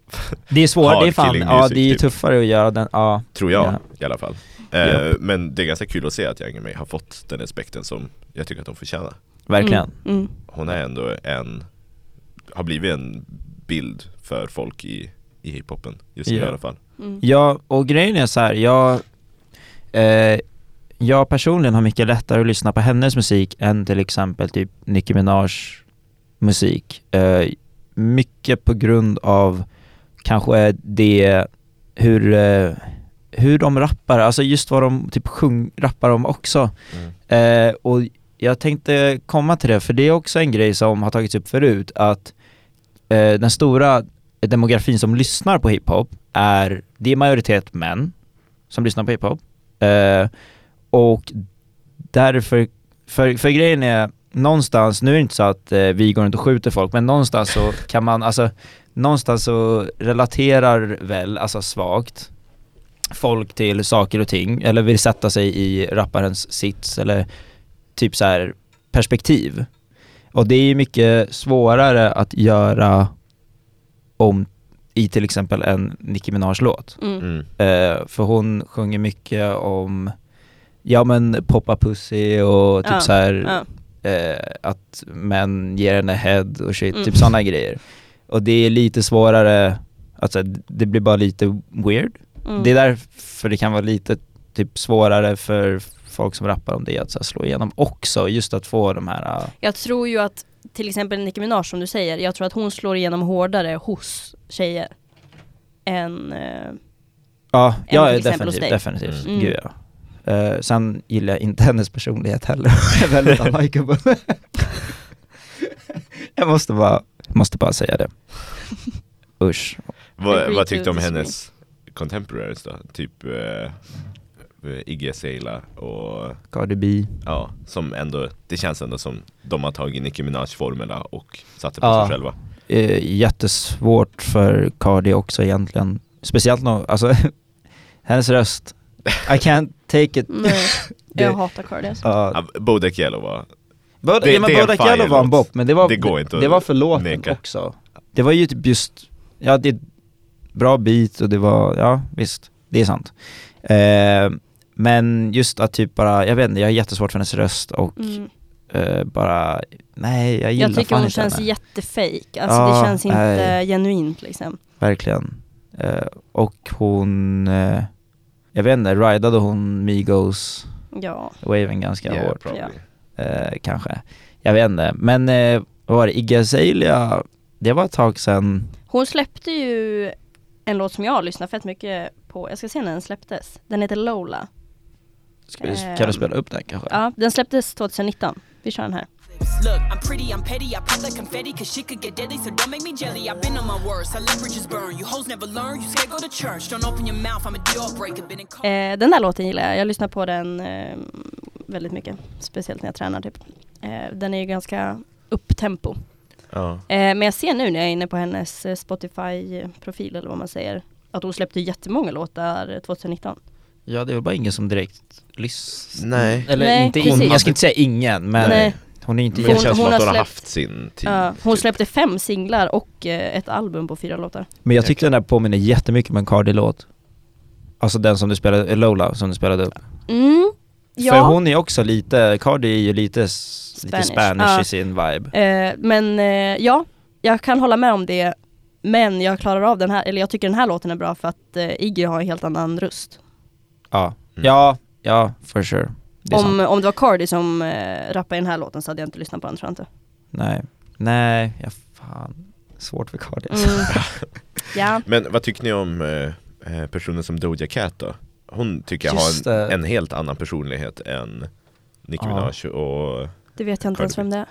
Det är svårt, det är fan, ja det är ju typ. tuffare att göra den, ja. tror jag Ja. i alla fall. Eh, Men det är ganska kul att se att Young M.A. har fått den respekten som jag tycker att de förtjänar. Verkligen. Mm. Mm. Hon är ändå en, har blivit en bild för folk i, i hiphopen just nu Ja. i alla fall. Mm. Ja, och grejen är så här, jag, eh, jag personligen har mycket lättare att lyssna på hennes musik än till exempel typ Nicki Minaj musik. Eh, mycket på grund av kanske det, hur, eh, hur de rappar, alltså just vad de typ sjung, rappar om också. Eh, och jag tänkte komma till det, för det är också en grej som har tagits upp förut, att eh, den stora demografin som lyssnar på hiphop är, det är majoritet män som lyssnar på hiphop. Eh, och därför, för, för grejen är, någonstans, nu är det inte så att eh, vi går runt och skjuter folk, men någonstans så kan man, alltså någonstans så relaterar väl, alltså svagt folk till saker och ting, eller vill sätta sig i rapparens sits eller typ så här perspektiv. Och det är ju mycket svårare att göra om i till exempel en Nicki Minaj-låt. Mm. Mm. Eh, för hon sjunger mycket om, ja men poppa pussy och typ Ja, så här ja. eh, att män ger henne head och shit, Mm. typ sådana grejer. Och det är lite svårare, alltså det blir bara lite weird. Mm. Det är därför det kan vara lite typ svårare för folk som rappar om det att så här, slå igenom också, just att få de här uh, Jag tror ju att till exempel Nicki Minaj som du säger, jag tror att hon slår igenom hårdare hos tjejer än eh, Ja, Än ja till exempel hos definitivt, dig. definitivt. Mm. Gud ja. Eh, sen gillar jag inte hennes personlighet heller, är väldigt unlikable. jag måste bara, måste bara säga det. Usch. Vad, vad tyckte du om hennes contemporaries då? Typ eh, Iggy Azalea och Cardi B. ja, som ändå, det känns ändå som de har tagit Nicki Minaj-formula och satt det på Ja. sig själva. Eh, jättesvårt för Cardi också egentligen. Speciellt nå, alltså hennes röst. I can't take it. Nej, jag hatar Cardi alltså. Ja, Ja, Bodak Yellow var, Både, Det- ja, men Bodak Yellow var en bop, men det var, Det går inte att det var för låten neka. också. Det var ju typ just, ja det är bra beat och det var, ja visst, det är sant. Eh, men just att typ bara, jag vet inte, jag har jättesvårt för hennes röst och Mm. eh, bara, nej jag gillar Jag tycker fan hon inte känns henne. jättefejk, alltså Ja, det känns inte nej. genuint liksom. Verkligen. Eh, och hon, eh, jag vet inte, ridade hon Migos Ja. waven ganska yeah, hårt? Eh, kanske. Jag vet inte, men vad var det, Iggy Azalea, det var ett tag sedan Hon släppte ju en låt som jag har lyssnat fett mycket på, jag ska se när den släpptes. Den heter Lola. Ehm, kan du spela upp den kanske? Ja, den släpptes 2019. Vi kör den här. Look, I'm pretty, I'm petty, I pop like confetti, cause shit could get deadly, so don't make me jelly. I've been on my worst, I let bridges burn. You hoes never learn, you scared go to church. Don't open your mouth, I'm a deal breaker. Been in Eh, den där låten gillar jag, jag lyssnar på den eh, väldigt mycket. Speciellt när jag tränar typ. Eh, den är ju ganska upptempo. Ja. Eh, men jag ser nu när jag är inne på hennes eh, Spotify-profil eller vad man säger, att hon släppte jättemånga låtar 2019. Ja det är väl bara ingen som direkt lyssnar. Nej. Eller Nej, inte precis. ingen, jag ska inte säga ingen men Nej. hon är inte Men det Hon- känns som hon att har hon har släppt- haft sin tid. Ja, hon typ. släppte fem singlar och eh, ett album på fyra låtar. Men jag tyckte den där påminner jättemycket om en Cardi-låt. Alltså den som du spelade, eh, Lola som du spelade upp. Mm, För ja. hon är också lite, Cardi är ju lite, s- lite Spanish, Spanish ja. i sin vibe. Eh, men eh, ja, jag kan hålla med om det. Men jag klarar av den här, eller jag tycker den här låten är bra för att eh, Iggy har en helt annan röst. Ja, Mm. ja, ja for sure. Det Om, sant. om det var Cardi som eh, rappade i den här låten så hade jag inte lyssnat på den tror jag inte. Nej, nej, ja fan. Svårt för Cardi Mm. ja. Men vad tycker ni om eh, personer som Doja Cat då? Hon tycker jag har en, en helt annan personlighet än Nicki Ja. Minaj och Det vet jag inte ens vem det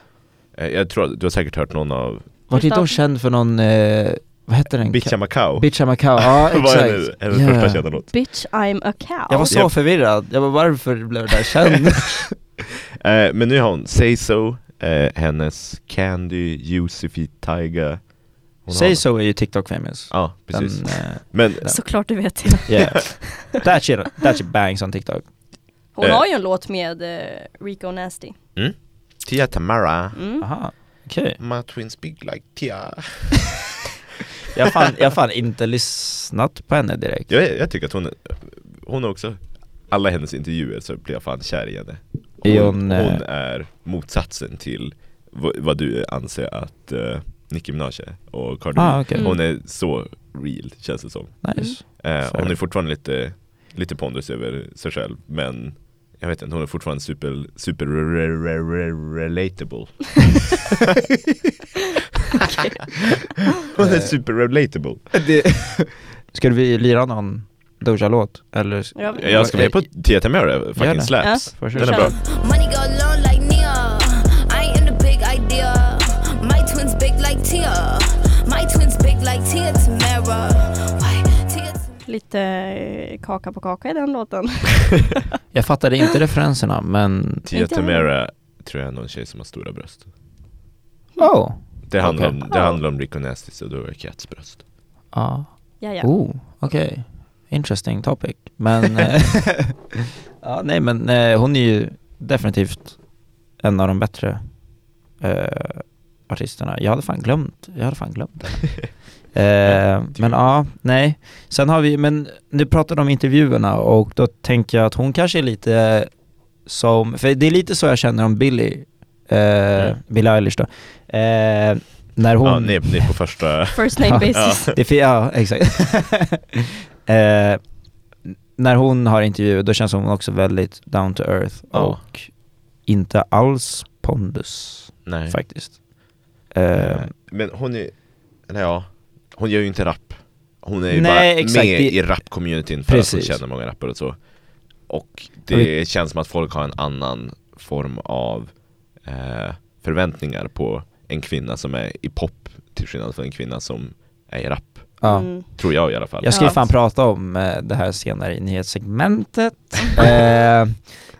är. jag tror du har säkert hört någon av Vart inte hon känd för någon, eh, vad hette den? Bitcha Macau? Bitcha Macau, ja Vad exakt. är hennes- hennes Ja. första kända låt? Bitch I'm a cow. Jag var så Japp. förvirrad, jag var varför blev det där känd? Eh, men nu har hon Say So, eh, hennes Candy, Yusufi, Tyga Hon Say. So är ju TikTok famous. Ja, precis. Den, eh, Men Såklart du vet jag. yeah. that, shit, that shit bangs on TikTok. Hon har ju en låt med Rico Nasty. mm? Tia Tamara Mm. Aha, okej. My twins big like Tia Jag fan, jag fan inte lyssnat på henne direkt. jag, jag tycker att hon, hon är också Alla hennes intervjuer så blir jag fan kär i henne Hon, hon, hon eh, är motsatsen till vad, du anser att uh, Nicki Minaj är och Cardi Ah, okej. Hon är så real känns det som Nice. Fair. hon är fortfarande lite, lite pondus över sig själv men jag vet inte, hon är fortfarande super, super re, re, re, relatable Hon är super relatable Ska vi lira någon Doja-låt? Eller? Ja, Jag ska med på Tia Tamara, Gör fucking det. slaps Ja, Den är bra Lite eh, kaka på kaka i den låten. Jag fattade inte referenserna men Tia jag. Tamara tror jag ändå en tjej som har stora bröst. Oh. Det handlar, om, det handlar om Rico då är det Cats bröst. Ja. Ja, ja. Oh, okej. Interesting topic. Men, eh, ja nej men eh, hon är ju definitivt en av de bättre eh, artisterna. Jag hade fan glömt, jag hade fan glömt det. Eh, men ja, nej. Sen har vi, men du pratade om intervjuerna och då tänker jag att hon kanske är lite som, för det är lite så jag känner om Billie, eh, Billie Eilish då. Eh, när hon... Ja, ni, ni är på första... First name basis. Det är för, ja, exakt. eh, när hon har intervjuer då känns hon också väldigt down to earth Ja. och inte alls pondus Nej. faktiskt. Eh, Men hon är, eller ja, hon gör ju inte rap. Hon är ju Nej, bara exakt, med i rap-communityn för Precis. att hon känner många rappare och så. Och det känns som att folk har en annan form av eh, förväntningar på en kvinna som är i pop till skillnad från en kvinna som är i rap. ja. Mm. Tror jag i alla fall. Jag ska ju fan prata om eh, det här senare i nyhetssegmentet. eh,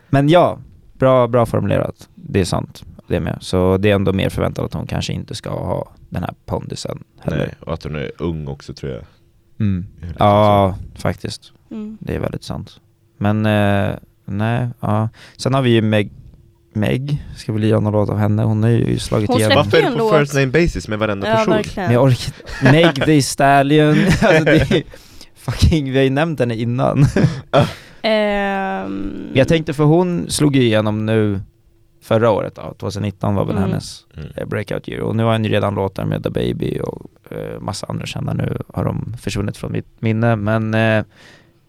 men ja, bra, bra formulerat. Det är sant, det med. Så det är ändå mer förväntat att hon kanske inte ska ha den här pondusen heller. Nej, och att hon är ung också tror jag. Mm. Ja, faktiskt. Mm. Det är väldigt sant. Men eh, nej, ja. Sen har vi ju Meg, Meg, ska vi lira någon låt av henne? Hon har ju slagit Hon igenom. Varför är det en på låt. first name basis med varenda Ja, person? verkligen. Men jag orkar Meg the Stallion, alltså det är, fucking, vi har ju nämnt henne innan. Ehm, Jag tänkte för hon slog ju igenom nu förra året då, 2019 var väl Mm. hennes Mm. eh, breakout year och nu har hon ju redan låtar med The Baby och eh, massa andra kända nu har de försvunnit från mitt minne men eh,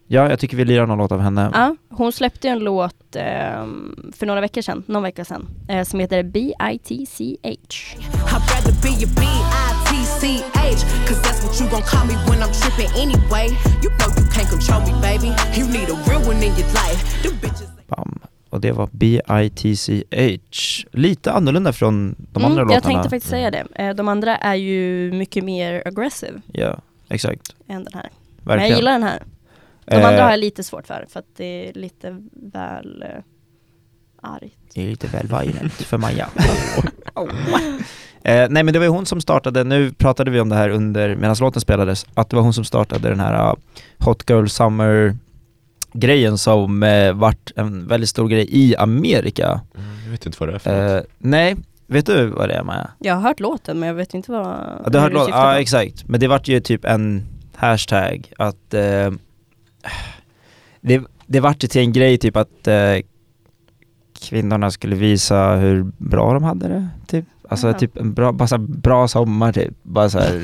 ja, jag tycker vi lirar någon låt av henne. Ja, hon släppte en låt ehm, för några veckor sedan, någon vecka sedan, eh, som heter B-I-T-C-H. I'd rather be a B-I-T-C-H Cause that's what you gon' call me when I'm tripping anyway You know you can't control me baby You need a real one in your life Them bitches Bam. Och det var B-I-T-C-H. Lite annorlunda från de andra Mm, jag låtarna. tänkte faktiskt säga det. Eh, de andra är ju mycket mer aggressive Ja, exakt. än den här. Men Verkligen. jag gillar den här. De Eh, andra har jag lite svårt för, för att det är lite väl eh, argt. Det är lite väl violent för Maja. eh, nej men det var ju hon som startade, nu pratade vi om det här under, medan låten spelades, att det var hon som startade den här uh, Hot Girl Summer grejen som eh, vart en väldigt stor grej i Amerika. Mm, Jag vet inte vad det är för något. Eh, nej, vet du vad det är Maja? Jag har hört låten men jag vet inte vad Ja, du har hört låten? Ja på. exakt, men det vart ju typ en hashtag att eh, det, det vart ju till en grej typ att eh, kvinnorna skulle visa hur bra de hade det typ. Alltså Jaha. typ en bra, bara så här, bra sommar typ. Bara så här.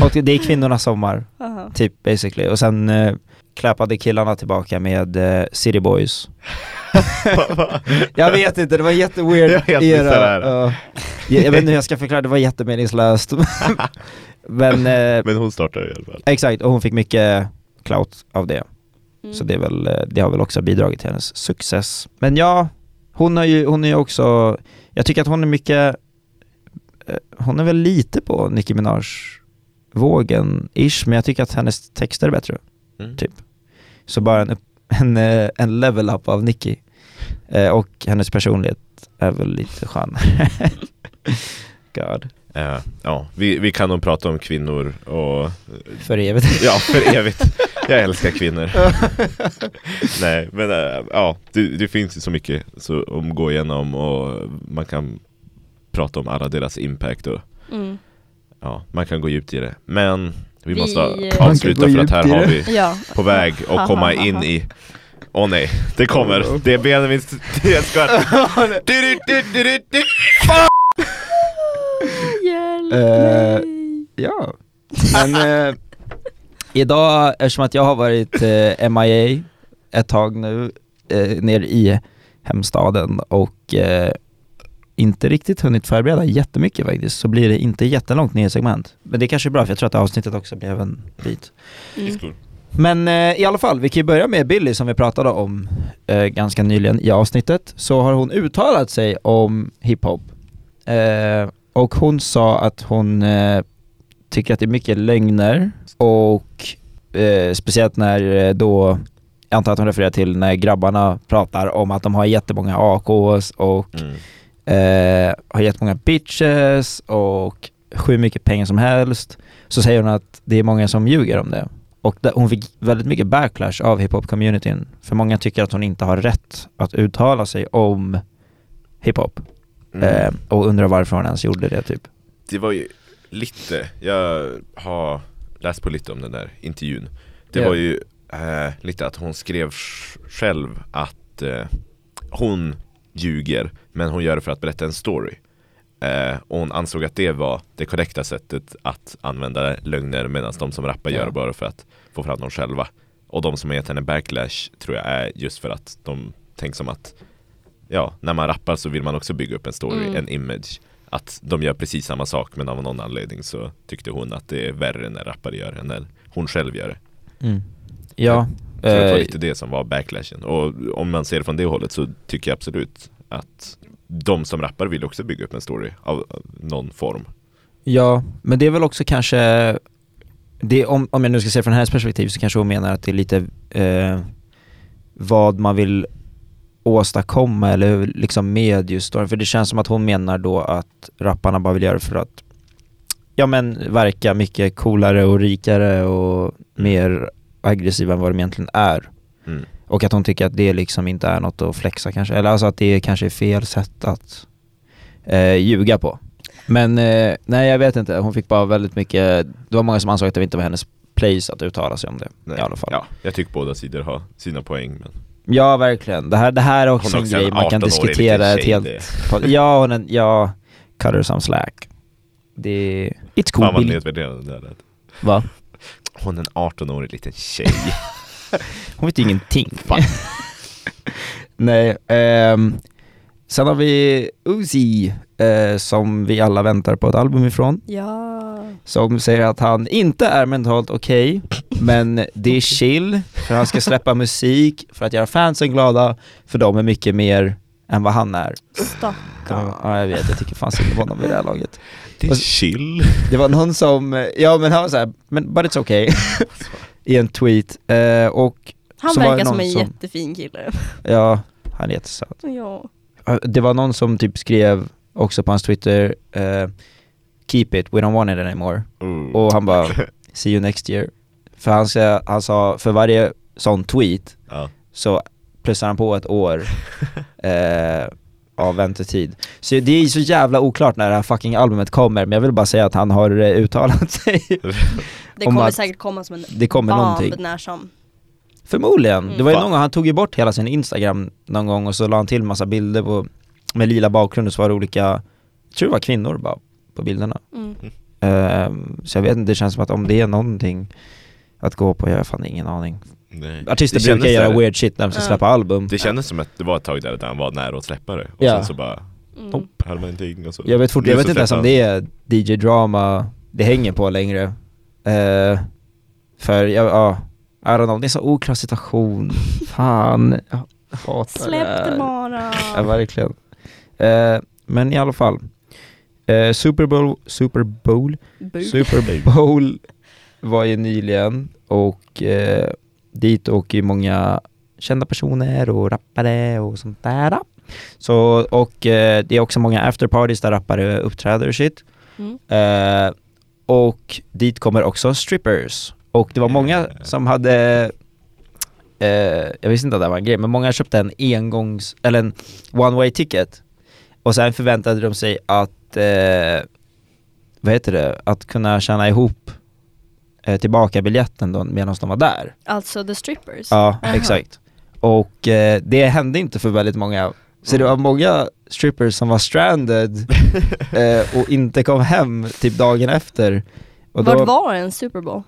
Och det är kvinnornas sommar Jaha. typ basically. Och sen eh, klappade killarna tillbaka med eh, City Boys. jag vet inte, det var jätteweird Jag här. Ja. jag, jag vet inte hur jag ska förklara, det var jättemeningslöst. Men eh, Men hon startade i alla fall. exakt, och hon fick mycket clout av det. Mm. Så det, är väl, eh, det har väl också bidragit till hennes success. Men ja, hon har ju, hon är också, jag tycker att hon är mycket, eh, hon är väl lite på Nicki Minaj-vågen, ish, men jag tycker att hennes texter är bättre. Mm. Typ. Så bara en, en, eh, en level up av Nicki. Eh, och hennes personlighet är väl lite skön. God. Eh, ja, vi, vi kan nog prata om kvinnor och För evigt. Ja, för evigt. Jag älskar kvinnor. Nej, men äh, ja, det, det finns ju så mycket så, att gå igenom och man kan prata om alla deras impact och Mm. ja, man kan gå djupt i det. Men vi, Vi- måste kan avsluta för att här har vi Ja. på väg att komma in i Åh nej, det kommer. Det är Benjamins nyhetsskvatt. Du, du, du, du, du, du. Hjälp Eh. Ja, men eh, idag, eftersom att jag har varit eh, MIA ett tag nu, eh, ner i hemstaden och eh, inte riktigt hunnit förbereda jättemycket faktiskt, så blir det inte jättelångt nyhetssegment. Men det kanske är bra, för jag tror att avsnittet också blev en bit. Mm. Men eh, i alla fall, vi kan ju börja med Billy som vi pratade om eh, ganska nyligen i avsnittet. Så har hon uttalat sig om hiphop. Eh, och hon sa att hon eh, tycker att det är mycket lögner och eh, speciellt när eh, då jag antar att hon refererar till när grabbarna pratar om att de har jättemånga AKs och Mm. eh, har jättemånga bitches och hur mycket pengar som helst. Så säger hon att det är många som ljuger om det. Och hon fick väldigt mycket backlash av hiphop-communityn. För många tycker att hon inte har rätt att uttala sig om hiphop. Mm. Eh, och undrar varför hon ens gjorde det typ. Det var ju lite, jag har läst på lite om den där intervjun Det Ja. var ju eh, lite att hon skrev sj- själv att eh, hon ljuger men hon gör det för att berätta en story eh, Och hon ansåg att det var det korrekta sättet att använda lögner medan de som rappar gör det bara för att få fram dem själva Och de som har gett henne backlash tror jag är just för att de tänker som att Ja, när man rappar så vill man också bygga upp en story, Mm. en image att de gör precis samma sak men av någon anledning så tyckte hon att det är värre när rappare gör det än när hon själv gör det. Mm. Ja. Så det var eh, lite det som var backlashen och om man ser det från det hållet så tycker jag absolut att de som rappar vill också bygga upp en story av av någon form. Ja, men det är väl också kanske det, om, om jag nu ska se från hennes perspektiv så kanske hon menar att det är lite eh, vad man vill åstadkomma eller liksom med just storyn. För det känns som att hon menar då att rapparna bara vill göra det för att ja men verka mycket coolare och rikare och mer aggressiva än vad de egentligen är. Mm. Och att hon tycker att det liksom inte är något att flexa kanske, eller alltså att det kanske är fel sätt att eh, ljuga på. Men eh, nej jag vet inte, hon fick bara väldigt mycket, det var många som ansåg att det inte var hennes place att uttala sig om det Nej. i alla fall. Ja, jag tycker båda sidor har sina poäng men Ja verkligen, det här, det här är också Hon är en också en grej man kan 18-årig diskutera ett helt... det- Ja, hon är, ja, cut her some slack. Det, it's cool Fan vad nedvärderande det där. Va? Hon är en 18-årig liten tjej. Hon vet ingenting. Nej, ehm, sen har vi Uzi eh, som vi alla väntar på ett album ifrån. Ja. Som säger att han inte är mentalt okej, men det är chill, för han ska släppa musik för att göra fansen glada, för de är mycket mer än vad han är. Stackarn. Ja, jag vet, jag tycker fan synd om honom vid det här laget. Det är chill. Det var någon som, ja men han var såhär, men but it's okay, i en tweet. Eh, och Han verkar som en som- jättefin kille. Ja, han är jättesöt. Ja. Ja, Det var någon som typ skrev också på hans Twitter eh, Keep it, we don't want it anymore. Mm. Och han bara See you next year. För han, sa- han sa, för varje sån tweet Ja. så plussar han på ett år eh, av väntetid. Så det är så jävla oklart när det här fucking albumet kommer, men jag vill bara säga att han har eh, uttalat sig. Det Om kommer att säkert komma som en det kommer bomb någonting. när som. Förmodligen. Mm. Det var ju någon gång, han tog ju bort hela sin Instagram någon gång och så la han till massa bilder på, med lila bakgrund och så var det olika, jag tror det var kvinnor bara på bilderna. Mm. Ehm, så jag vet inte, det känns som att om det är någonting att gå på, jag har fan ingen aning. Nej. Artister Det brukar göra där- weird shit när de ska Ja. släppa album. Det kändes som att det var ett tag där, där han var nära att släppa det och Ja. sen så bara Mm. Man ingenting och så Jag vet, fort, jag vet inte ens om det är DJ Drama det hänger på längre. Eh, för jag, ja, I don't know, det är en så oklar situation. Fan, jag hatar Släpp här. det bara. Ja, verkligen. Eh, men i alla fall. Eh, Super Bowl, Super Bowl, Bu. Super Bowl var ju nyligen och eh, dit åker ju många kända personer och rappare och sånt där. Så, och eh, det är också många afterparties där rappare uppträder och shit. Mm. Eh, och dit kommer också strippers. Och det var många som hade eh, jag visste inte att det var en grej, men många köpte en engångs, eller en one way ticket och sen förväntade de sig att, eh, vad heter det, att kunna tjäna ihop eh, tillbaka biljetten då medan de var där. Alltså the strippers? Ja, Aha. exakt. Och eh, det hände inte för väldigt många. Så det var många strippers som var stranded eh, och inte kom hem typ dagen efter. Och Vart var en Super Bowl?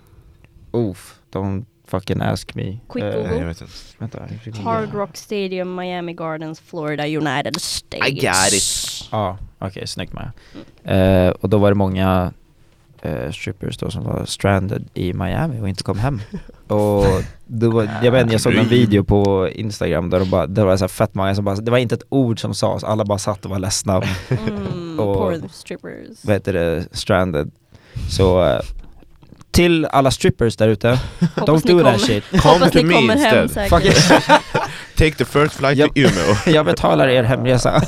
Oof, don't fucking ask me. Quick Eh, Google. Jag vet inte Vänta, jag Hard Rock Stadium, Miami Gardens, Florida, United States. I got it. Ja, okej, snyggt med. Eh, och då var det många eh, strippers då som var stranded i Miami och inte kom hem. och då var, jag vet jag såg en video på Instagram där, de bara, det var så här fett många som bara, det var inte ett ord som sades, alla bara satt och var ledsna. Mm, Och- poor strippers. vad heter det, stranded. Så, till alla strippers där ute, don't do that kommer- shit. Hem instead. säkert. Fuck Take the first flight Japp. to Umeå. Jag betalar er hemresa.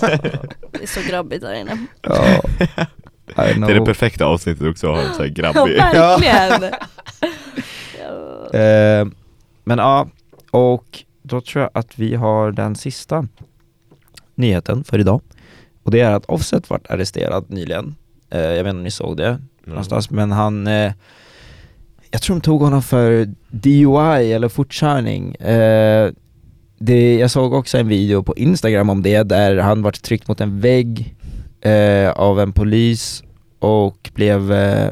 Det är så grabbigt där inne. Ja, I Det är det perfekta avsnittet också att ha en sån här Ja, grabbig. verkligen! Ja. Eh, men ja, och då tror jag att vi har den sista nyheten för idag. Och det är att Offset vart arresterad nyligen. Eh, jag vet inte om ni såg det någonstans, men han eh, jag tror de tog honom för DUI eller fortkörning. Eh, det, jag såg också en video på Instagram om det där han vart tryckt mot en vägg eh, av en polis och blev eh,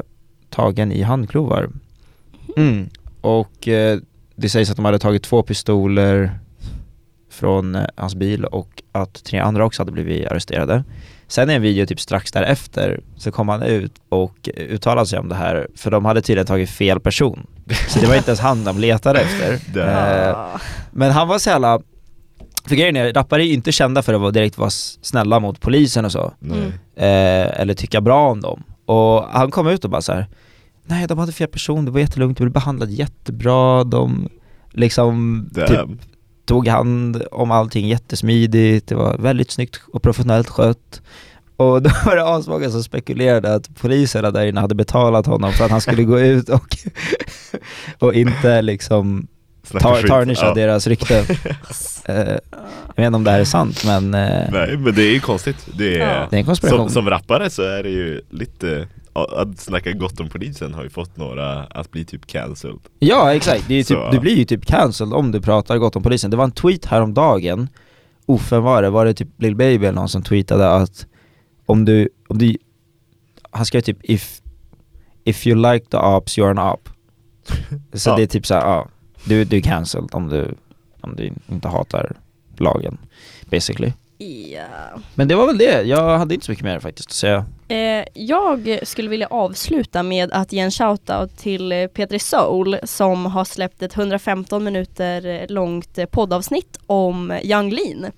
tagen i handklovar. Mm. Och eh, det sägs att de hade tagit två pistoler från eh, hans bil och att tre andra också hade blivit arresterade. Sen i en video typ strax därefter så kom han ut och uttalade sig om det här för de hade tydligen tagit fel person. Så det var inte ens han de letade efter. Eh, Ah. men han var så jävla för grejen är, rappare är ju inte kända för att vara direkt vara snälla mot polisen och så. Mm. Eh, eller tycka bra om dem. Och han kom ut och bara så här. Nej de hade fel person, det var jättelugnt, de blev behandlade jättebra, de liksom typ Damn. Tog hand om allting jättesmidigt, det var väldigt snyggt och professionellt skött. Och då var det asmånga som spekulerade att poliserna där inne hade betalat honom för att han skulle gå ut och, och inte liksom tar, tarnisha Ja. deras rykte. Eh, jag vet inte om det här är sant men eh, Nej men det är ju konstigt. Det är, Ja. det är en konspiration. som, som rappare så är det ju lite att snacka gott om polisen har ju fått några att bli typ cancelled. Ja exakt, typ, du blir ju typ cancelled om du pratar gott om polisen. Det var en tweet häromdagen, vem var det? Var det typ Lil Baby eller någon som tweetade att om du, om du, han skrev typ if, if you like the ops you're an op. Så Ja. det är typ såhär, ja, du, du är cancelled om du, om du inte hatar lagen, basically. Ja. Men det var väl det, jag hade inte så mycket mer faktiskt att säga. Eh, jag skulle vilja avsluta med att ge en shoutout till eh, Petri Soul som har släppt ett 115 minuter eh, långt poddavsnitt om Young Lean.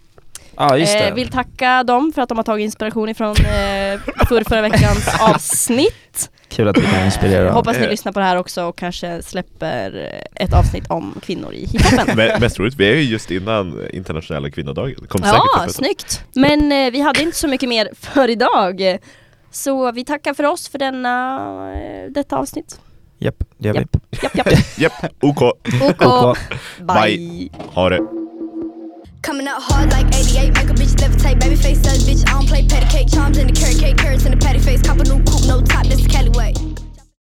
Ja just det. Eh, vill tacka dem för att de har tagit inspiration ifrån eh, förra veckans avsnitt. Kul att vi kan inspirera. Hoppas ni Eh. lyssnar på det här också och kanske släpper ett avsnitt om kvinnor i hiphopen. Mest roligt, vi är ju just innan internationella kvinnodagen. Säkert Ja, snyggt! Men eh, vi hade inte så mycket mer för idag. Så vi tackar för oss för denna, eh, detta avsnitt. Japp, det gör vi. Japp, japp. Japp, OK. OK. OK. Bye. Ha det. Coming out hard like 88, make a bitch levitate. Baby face, that bitch, I don't play patty cake. Charms in the carrot cake, carrots in the patty face. Cop a new coupe, no top, this is Cali way.